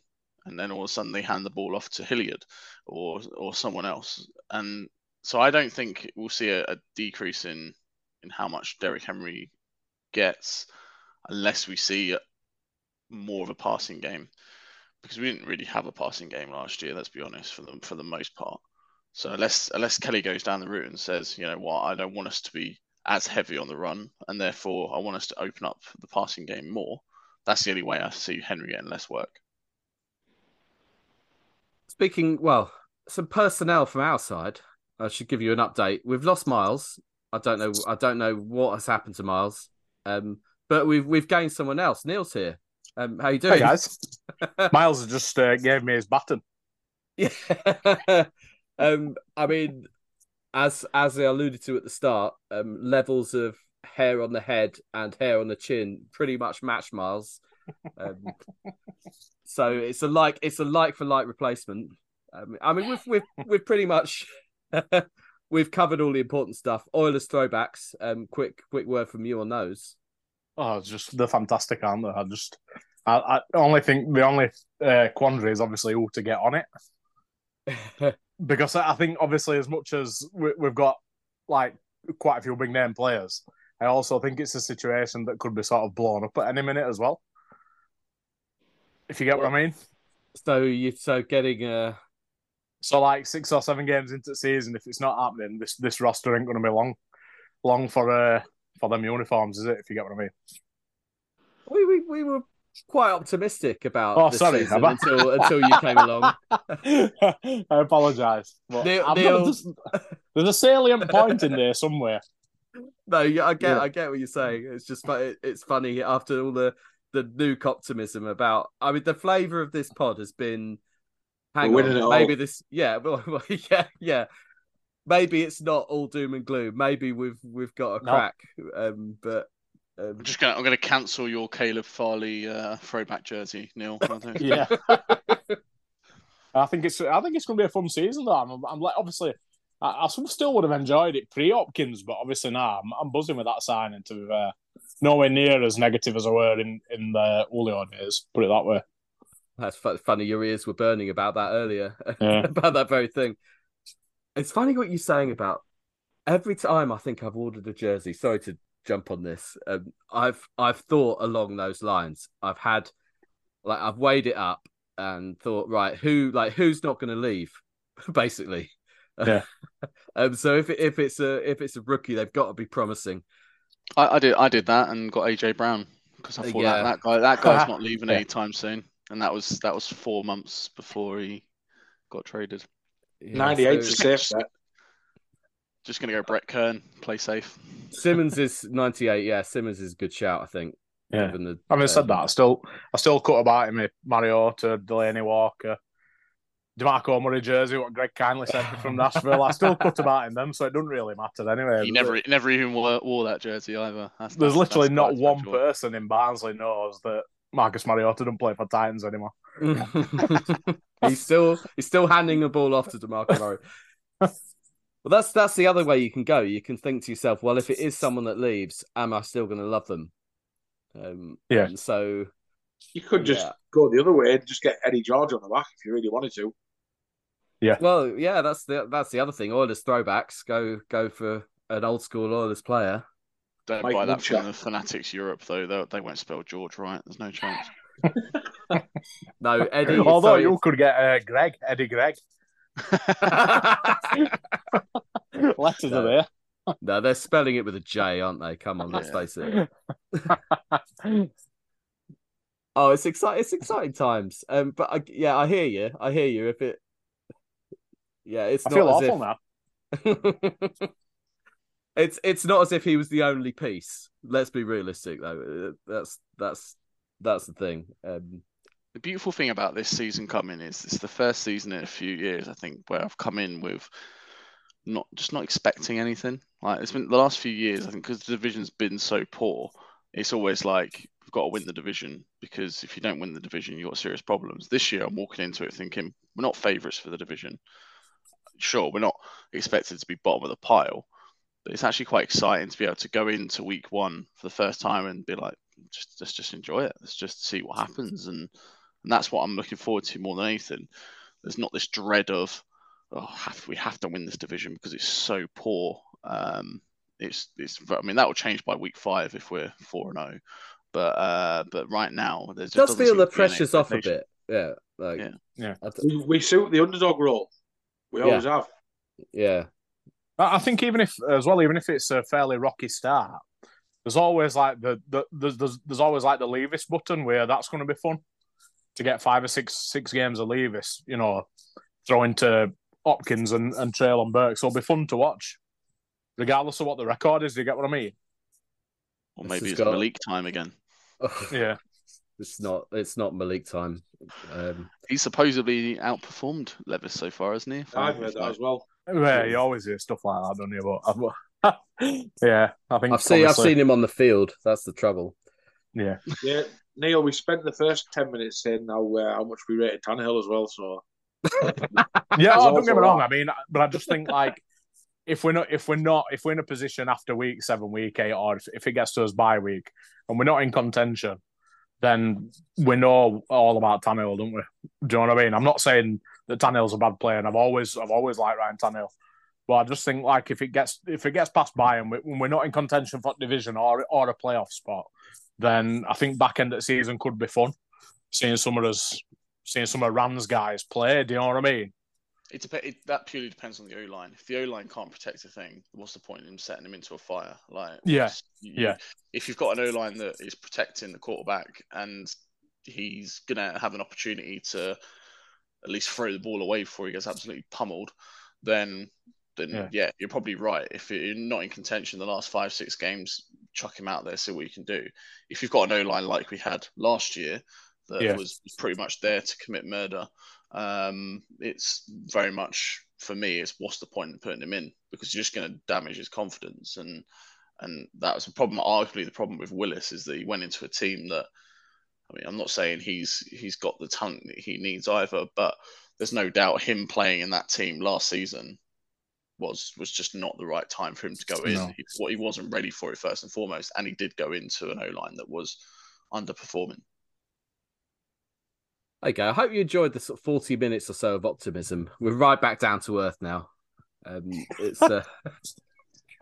and then all of a sudden they hand the ball off to Hilliard or or someone else. And so I don't think we'll see a, a decrease in in how much Derrick Henry gets unless we see more of a passing game because we didn't really have a passing game last year. Let's be honest, for the for the most part. So unless unless Kelly goes down the route and says, you know what, I don't want us to be as heavy on the run, and therefore I want us to open up the passing game more. That's the only way I see Henry getting less work. Speaking well, some personnel from our side. I should give you an update. We've lost Myles. I don't know. I don't know what has happened to Myles. Um, but we've we've gained someone else. Neil's here. Um, how you doing? Hey guys, Myles just uh, gave me his baton. Yeah. um, I mean, as as I alluded to at the start, um, levels of hair on the head and hair on the chin pretty much match Myles. Um, so it's a like it's a like for like replacement. Um, I mean, we've we've we've pretty much we've covered all the important stuff. Oilers throwbacks. Um, quick quick word from you on those. Oh, just they're fantastic, aren't they? I just, I, I only think the only uh, quandary is obviously who to get on it, because I think obviously as much as we, we've got like quite a few big name players, I also think it's a situation that could be sort of blown up at any minute as well. If you get what I mean. So you so getting uh So like six or seven games into the season, if it's not happening, this this roster ain't going to be long, long for uh for them uniforms, is it? If you get what I mean. we we, we were quite optimistic about Oh, this sorry, until until you came along. I apologise. but Neil- I'm Neil- just- there's a salient point in there somewhere. No, yeah, I get Yeah. I get what you're saying. It's just it's funny after all the the nuke optimism about. I mean, the flavour of this pod has been. Hang We're on, winning it all. maybe this. Yeah, well, well, yeah, yeah. Maybe it's not all doom and gloom. Maybe we've we've got a No. crack. Um, but um, I'm just gonna I'm gonna cancel your Caleb Farley uh, throwback jersey, Neil. I think. Yeah. I think it's I think it's going to be a fun season though. I'm, I'm like obviously I, I still would have enjoyed it pre Hopkins, but obviously now I'm, I'm buzzing with that signing. To be fair, nowhere near as negative as I were in in the Julio days. Put it that way. That's fu- funny. Your ears were burning about that earlier, Yeah. about that very thing. It's funny what you're saying about every time I think I've ordered a jersey. Sorry to jump on this. Um, I've I've thought along those lines. I've had like I've weighed it up and thought right, who like who's not going to leave, basically. Yeah. um. So if it, if it's a if it's a rookie, they've got to be promising. I, I did I did that and got AJ Brown because I thought Yeah. that, that guy that guy's not leaving Yeah. anytime soon, and that was that was four months before he got traded. Yeah, 98 so- is safe bet. Just gonna go Brett Kern, play safe. Simmons is 98. Yeah, Simmons is a good shout. I think. Yeah. given the, Having said um, that, I still I still cut about him. with Mariota, Delanie Walker, Demarco Murray jersey. What Greg kindly sent me from Nashville. I still cut about him them, so it doesn't really matter anyway. He never it? never even wore, wore that jersey either. That's, There's that's- literally that's not one special. person in Barnsley knows that Marcus Mariota doesn't play for Titans anymore. he's still he's still handing the ball off to Demarco Murray. Well, that's that's the other way you can go. You can think to yourself, well, if it is someone that leaves, am I still going to love them? Um, Yeah. And so You could just Yeah. go the other way and just get Eddie George on the back if you really wanted to. Well, yeah, that's the that's the other thing. Oilers throwbacks go go for an old school Oilers player. Don't Mike buy that Munchak. from the Fanatics Europe though. They, they won't spell George right. There's no chance. No, Eddie. Although so you it's- could get uh, Greg, Eddie Greg. Letters No. are there. no, they're spelling it with a J, aren't they? Come on, let's face it. Oh, it's exciting! It's exciting times. Um, but I, yeah, I hear you. I hear you. If it, yeah, it's I not feel as awful if... now. it's it's not as if he was the only piece. Let's be realistic, though. Uh, That's that's that's the thing. Um, The beautiful thing about this season coming is it's the first season in a few years, I think, where I've come in with not just not expecting anything. Like it's been the last few years, I think, because the division's been so poor. It's always like we've got to win the division because if you don't win the division, you've got serious problems. This year, I'm walking into it thinking we're not favourites for the division. Sure, we're not expected to be bottom of the pile, but it's actually quite exciting to be able to go into week one for the first time and be like, just let's just enjoy it. Let's just see what happens, and and that's what I'm looking forward to more than anything. There's not this dread of oh, have, we have to win this division because it's so poor. Um, it's it's. I mean, that will change by week five if we're four and zero. But uh, but right now, there's it does feel the pressure's off a bit. bit. Yeah, like Yeah. Yeah. We, we suit the underdog role. We Yeah. always have. yeah. I I think even if, as well, even if it's a fairly rocky start, there's always like the, the there's, there's there's always like the Levis button where that's going to be fun to get five or six six games of Levis. You know, throw into Hopkins and and Treylon Burks. So it'll be fun to watch, regardless of what the record is. Do you get what I mean? Or This maybe has it's got- Malik time again. Yeah. It's not. It's not Malik time. Um, He's supposedly outperformed Levis so far, hasn't he? If I- I've heard that as well. Yeah, you always hear stuff like that, don't you? But yeah, I think I've seen. I've seen him on the field. That's the trouble. Yeah, Yeah, Neil, we spent the first ten minutes saying how uh, how much we rated Tannehill as well. So yeah. There's oh, don't also get me wrong. I mean, but I just think like if we're not, if we're not, if we're in a position after week seven, week eight, or if, if it gets to us by week, and we're not in contention, then we know all about Tannehill, don't we? Do you know what I mean? I'm not saying that Tannehill's a bad player, and I've always, I've always liked Ryan Tannehill. But I just think like if it gets if it gets past by and we, we're not in contention for division or or a playoff spot, then I think back end of the season could be fun. Seeing some of us, seeing some of Ran's guys play. Do you know what I mean? It, dep- it that purely depends on the O line. If the O line can't protect a thing, what's the point in setting him into a fire? Like, Yeah, you- yeah. If you've got an O line that is protecting the quarterback and he's gonna have an opportunity to at least throw the ball away before he gets absolutely pummeled, then then Yeah. yeah, you're probably right. If you're not in contention the last five six games, chuck him out there, see what you can do. If you've got an O line like we had last year that Yeah. was pretty much there to commit murder, um, it's very much for me. It's what's the point in putting him in because you're just going to damage his confidence, and and that was a problem. Arguably, the problem with Willis is that he went into a team that. I mean, I'm not saying he's he's got the talent that he needs either, but there's no doubt him playing in that team last season was was just not the right time for him to go in. No. He, what he wasn't ready for it first and foremost, and he did go into an O line that was underperforming. Okay, I hope you enjoyed the sort of 40 minutes or so of optimism. We're right back down to earth now. Um, it's uh,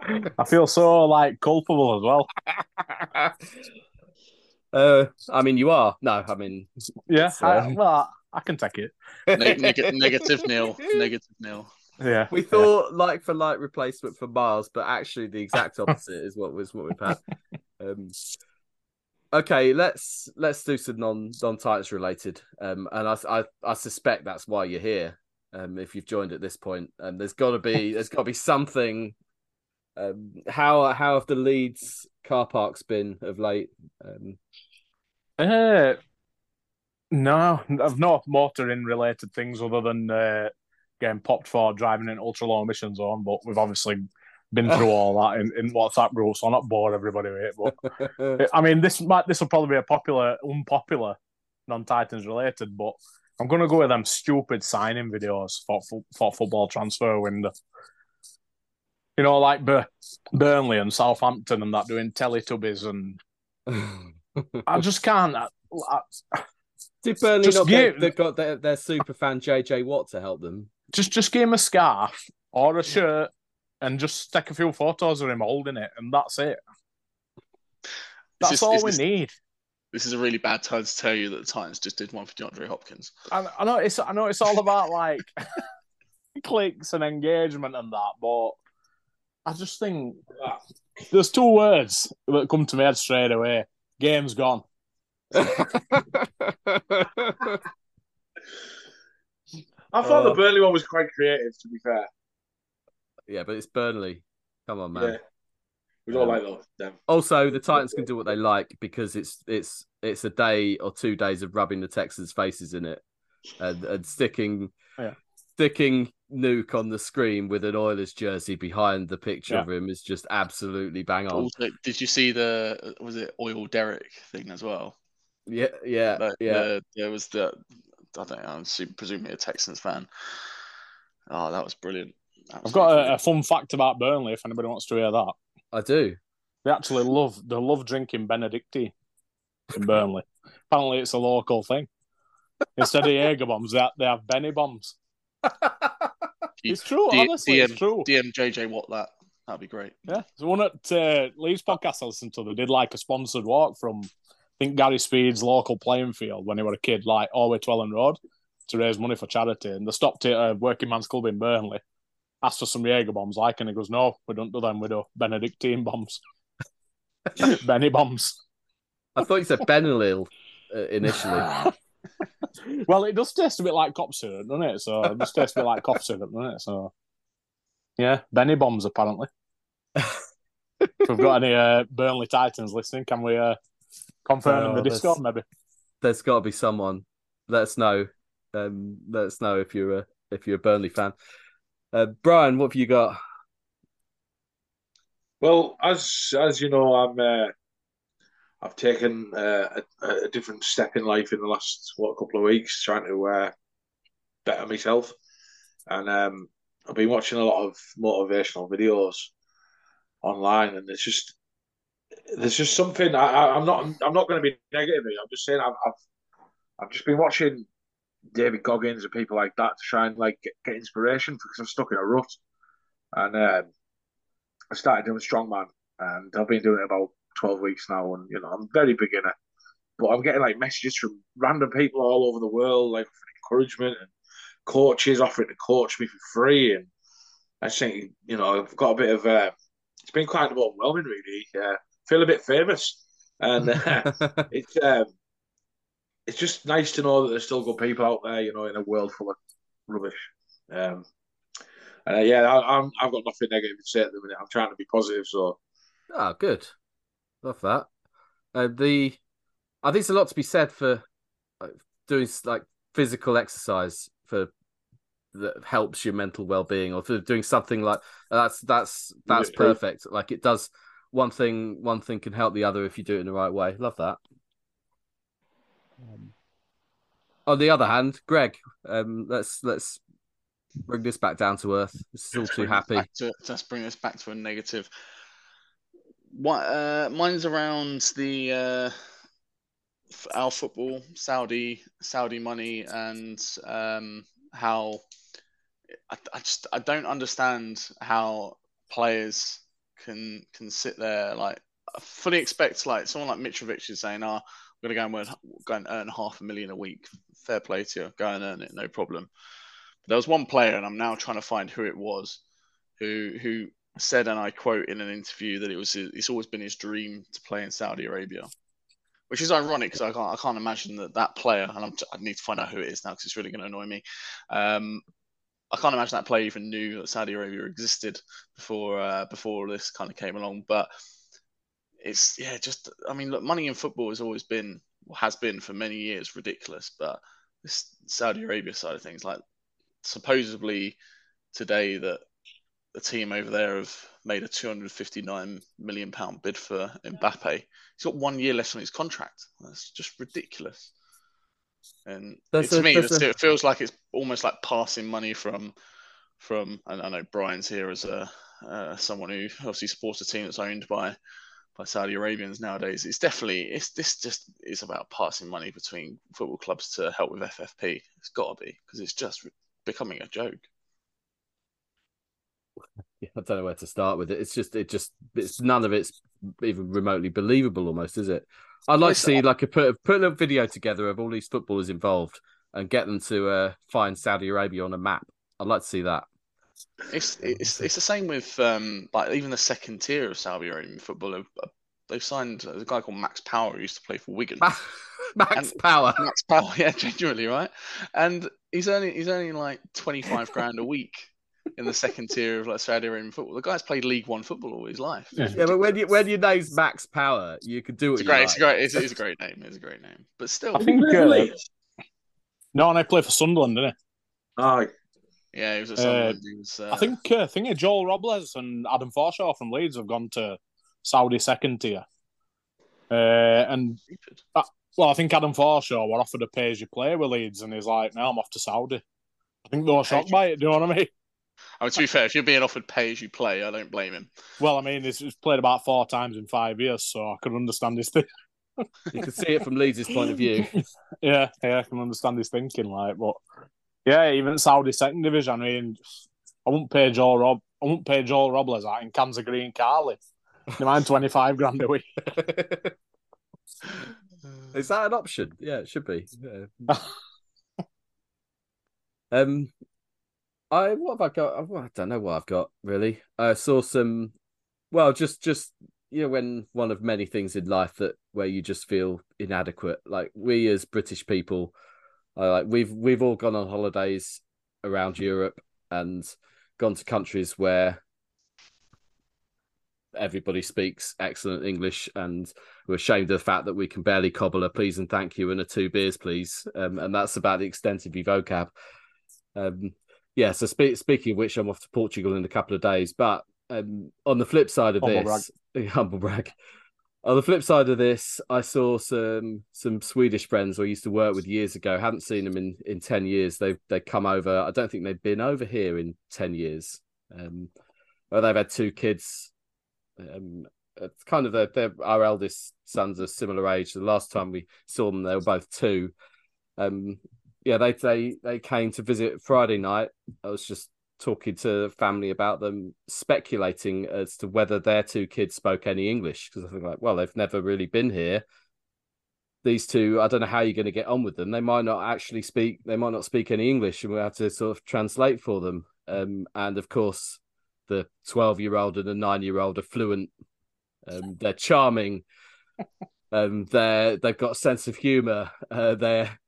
I feel so like culpable as well. uh, I mean, you are. No, I mean, Yeah, So- I, well, I can take it. Neg- neg- negative nil, negative nil. Yeah, we thought like for like replacement for Myles, but actually the exact opposite is what was what we've had. Um, okay, let's let's do some non non Titans related. Um, and I, I I suspect that's why you're here. Um, if you've joined at this point, and there's got to be there's got to be something. Um, how how have the Leeds car parks been of late? Um, Uh, no, I've no motoring related things other than uh, getting popped for driving in ultra low emission zone. But we've obviously been through all that in, in WhatsApp groups, so I'll not bore everybody with it. But I mean, this might this will probably be a popular, unpopular, non Titans related. But I'm gonna go with them stupid signing videos for for, football transfer window. You know, like Bur- Burnley and Southampton and that doing Teletubbies, and I just can't. I, I- Did Burnley Just not give- they got their, their super fan JJ Watt to help them? just just give him a scarf or a shirt and just take a few photos of him holding it, and that's it. This That's is- all we is- need. This is a really bad time to tell you that the Titans just did one for DeAndre Hopkins. I, I know it's I know it's all about like clicks and engagement and that, but I just think there's two words that come to my head straight away. Game's gone. I thought Uh, the Burnley one was quite creative. To be fair, yeah, but it's Burnley. Come on, man. yeah, we don't Um, like those. Them. Also, the Titans can do what they like because it's it's it's a day or two days of rubbing the Texans' faces in it and, and sticking Yeah. sticking Nuke on the screen with an Oilers jersey behind the picture Yeah. of him is just absolutely bang on. Also, did you see the was it Oil Derek thing as well? Yeah, yeah, Like, yeah. the- there was the I don't know. I'm su- presumably a Texans fan. Oh, that was brilliant. I've got a, a fun fact about Burnley. If anybody wants to hear that, I do. they actually love they love drinking Benedictine in Burnley. Apparently, it's a local thing. Instead of Jaeger bombs, they have, they have Benny bombs. It's true, D- honestly, it's true. DM JJ Watt that. That'd be great. Yeah, the one at uh, Leeds podcast I listened to, they did like a sponsored walk from, I think Gary Speed's local playing field when he was a kid, like all the way to Elland Road, to raise money for charity. And they stopped at a working man's club in Burnley, asked for some Jaeger bombs, like, and he goes, "No, we don't do them. We do Benedictine bombs, Benny bombs." I thought you said Benelil uh, initially. well, it does taste a bit like cop syrup, doesn't it? So it does taste a bit like cough syrup, doesn't it? So yeah, Benny bombs apparently. if we've got any uh, Burnley Titans listening, can we uh, confirm in Oh, the Discord maybe? there's got to be someone. Let us know. Um, let us know if you're a if you're a Burnley fan. Uh, Brian, what have you got? Well, as as you know, I'm uh, I've taken uh, a, a, different step in life in the last what couple of weeks, trying to uh, better myself, and um, I've been watching a lot of motivational videos online, and it's just there's just something I I, am not I'm not going to be negative. I'm just saying I've, I've I've just been watching David Goggins and people like that to try and like get, get inspiration because I'm stuck in a rut, and um, I started doing strongman, and I've been doing it about twelve weeks now, and you know I'm very beginner, but I'm getting like messages from random people all over the world, like encouragement and coaches offering to coach me for free, and I think you know I've got a bit of uh, it's been quite overwhelming really. Uh, feel a bit famous, and uh, it's um, it's just nice to know that there's still good people out there, you know, in a world full of rubbish. Um, and uh, yeah, I, am I've got nothing negative to say at the minute. I'm trying to be positive. So, ah, oh, good, love that. Uh, the I think there's a lot to be said for doing like physical exercise for that helps your mental well-being or for doing something like that's that's that's perfect like it does one thing one thing can help the other if you do it in the right way love that um, on the other hand greg um, let's let's bring this back down to earth. This is all too happy. To, let's bring this back to a negative. What uh, mine's around the uh, our football, Saudi, Saudi money, and um, how I, I just I don't understand how players can can sit there like I fully expect like someone like Mitrovic is saying, "Ah, oh, we're gonna go and, earn, half a million a week. Fair play to you. Go and earn it, no problem." But There was one player, and I'm now trying to find who it was, who who said, and I quote in an interview that it was it's always been his dream to play in Saudi Arabia, which is ironic because I can't I can't imagine that that player, and I'm, i need to find out who it is now because it's really going to annoy me. Um, I can't imagine that player even knew that Saudi Arabia existed before uh, before this kind of came along. But it's yeah, just I mean, look, money in football has always been has been for many years ridiculous, but this Saudi Arabia side of things, like supposedly today that the team over there have made a 259 million pound bid for Mbappe. He's got one year left on his contract. That's just ridiculous. And it, to a, me, a... it feels like it's almost like passing money from from. And I know Brian's here as a uh, someone who obviously supports a team that's owned by by Saudi Arabians nowadays. It's definitely it's this just is about passing money between football clubs to help with FFP. It's got to be because it's just becoming a joke. Yeah, I don't know where to start with it. It's just, it just, it's none of it's even remotely believable, almost, is it? I'd like to see like a put put a video together of all these footballers involved and get them to uh, find Saudi Arabia on a map. I'd like to see that. It's it's it's the same with um like even the second tier of Saudi Arabian football. They've signed a guy called Max Power who used to play for Wigan. Max and Power. Max Power, yeah, genuinely, right? And he's only he's only like twenty five grand a week in the second tier of like Saudi Arabian football. The guy's played League One football all his life. Yeah, yeah but when you when you name's Max Power, you could do it. It's great. Like. It's a great. It's, it's, a great name. It's a great name. But still, I think. Uh, no, and I play for Sunderland, didn't he? Oh. Yeah, he was at Sunderland. Uh, was, uh... I think uh, I think Joel Robles and Adam Forshaw from Leeds have gone to Saudi second tier. Uh, and uh, well, I think Adam Forshaw were offered a pay as you play with Leeds, and he's like, "Now I'm off to Saudi." I think they were shocked by it. Do you know what I mean? I mean, to be fair, if you're being offered pay as you play, I don't blame him. Well, I mean, he's, he's played about four times in five years, so I can understand his thing. you can see it from Leeds' point of view. yeah, yeah, I can understand his thinking, like, but yeah, even Saudi second division. I mean, I won't pay Joel Rob. I won't pay Joel Robles that in Kansas Green Carly. You mind twenty five grand a week. Is that an option? Yeah, it should be. Yeah. um, I what have I got? I don't know what I've got really. I saw some. Well, just just you know, when one of many things in life that where you just feel inadequate. Like we as British people, uh, like we've we've all gone on holidays around Europe and gone to countries where everybody speaks excellent English, and we're ashamed of the fact that we can barely cobble a please and thank you and a two beers, please. Um, and that's about the extent of your vocab. Um, yeah, so spe- speaking of which, I'm off to Portugal in a couple of days. But um, on the flip side of Humble this, humble brag. On the flip side of this, I saw some some Swedish friends I used to work with years ago. Haven't seen them in, in ten years. They've they come over. I don't think they've been over here in ten years. Um, well, they've had two kids. Um, it's kind of their our eldest sons are similar age. The last time we saw them, they were both two. Um, yeah, they they they came to visit Friday night. I was just talking to family about them, speculating as to whether their two kids spoke any English because I think like, well, they've never really been here. These two, I don't know how you're going to get on with them. They might not actually speak. They might not speak any English, and we have to sort of translate for them. Um, and of course, the 12 year old and the nine year old are fluent. Um, they're charming. um, they're they've got a sense of humor. Uh, they're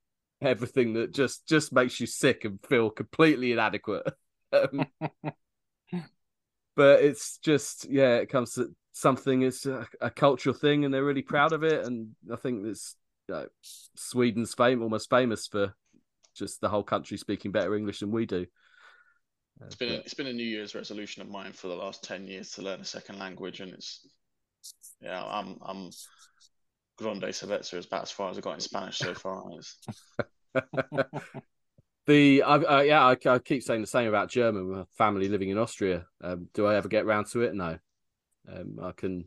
everything that just just makes you sick and feel completely inadequate. Um, but it's just yeah, it comes to something. It's a, a, cultural thing, and they're really proud of it. And I think it's you know, Sweden's fame almost famous for just the whole country speaking better English than we do. It's been a, it's been a New Year's resolution of mine for the last ten years to learn a second language, and it's yeah, I'm I'm grande cerveza is about as far as I got in Spanish so far. the I, uh, yeah, I, I, keep saying the same about German. My family living in Austria. Um, do I ever get round to it? No. Um, I can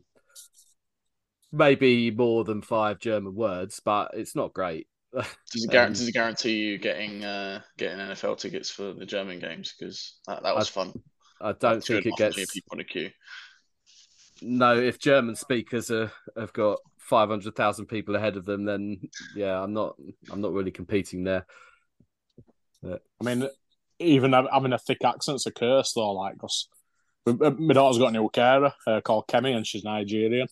maybe more than five German words, but it's not great. does, it guarantee, um, does it guarantee you getting uh, getting NFL tickets for the German games? Because that, that was I, fun. I don't think it gets people on a queue. No, if German speakers are, have got five hundred thousand people ahead of them, then yeah, I'm not I'm not really competing there. I mean, even having a thick accent's a curse though. Like, cause my daughter's got a new carer uh, called Kemi, and she's Nigerian,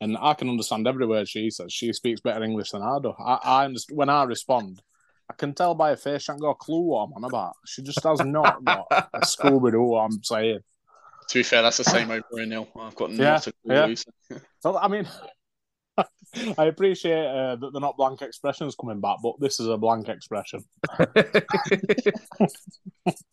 and I can understand every word she says. She speaks better English than I do. I, I understand, when I respond, I can tell by her face she ain't got a clue what I'm on about. She just has not got a Scooby Doo what I'm saying. To be fair, that's the same over in Nil. I've got yeah, yeah. so, I mean, I appreciate uh, that they're not blank expressions coming back, but this is a blank expression.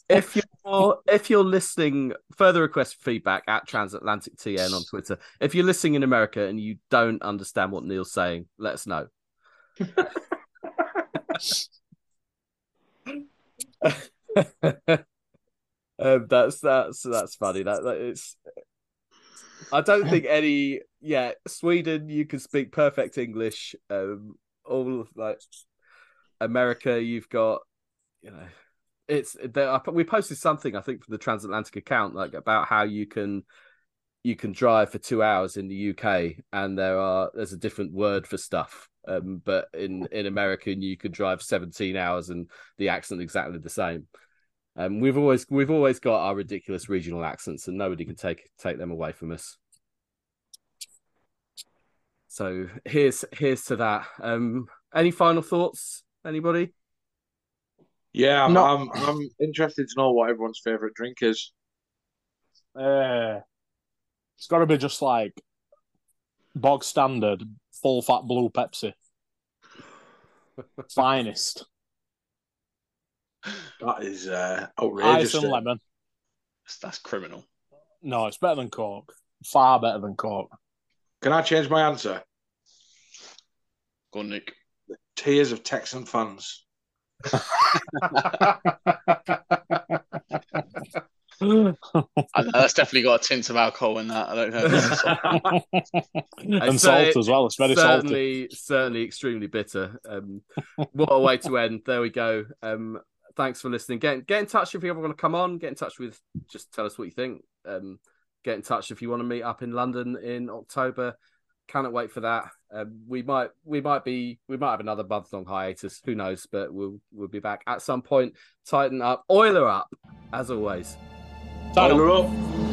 if you're if you're listening, further request feedback at Transatlantic TN on Twitter. If you're listening in America and you don't understand what Neil's saying, let us know. um, that's that's that's funny. That, that it's. I don't think any. Yeah, Sweden, you can speak perfect English. Um, all of, like America, you've got, you know, it's there. We posted something I think from the transatlantic account like about how you can you can drive for two hours in the UK and there are there's a different word for stuff. Um, but in in American you could drive 17 hours and the accent exactly the same. Um, we've always we've always got our ridiculous regional accents, and nobody can take take them away from us. So here's here's to that. Um, any final thoughts? Anybody? Yeah, I'm, I'm, I'm interested to know what everyone's favorite drink is. Uh, it's got to be just like bog standard, full fat blue Pepsi, finest. That is uh, outrageous. Ice and lemon. That's criminal. No, it's better than Coke. Far better than Coke. Can I change my answer? Go on, Nick. The tears of Texan fans. that's definitely got a tint of alcohol in that. I don't know. and salt as well. It's very certainly, salty. Certainly, extremely bitter. Um, what a way to end. There we go. Um, thanks for listening. Get get in touch if you ever want to come on. Get in touch with. Just tell us what you think. Um, get in touch if you want to meet up in London in October. Cannot wait for that. Um, we might we might be we might have another month long hiatus. Who knows? But we'll we'll be back at some point. Tighten up, oiler up, as always. Oiler up.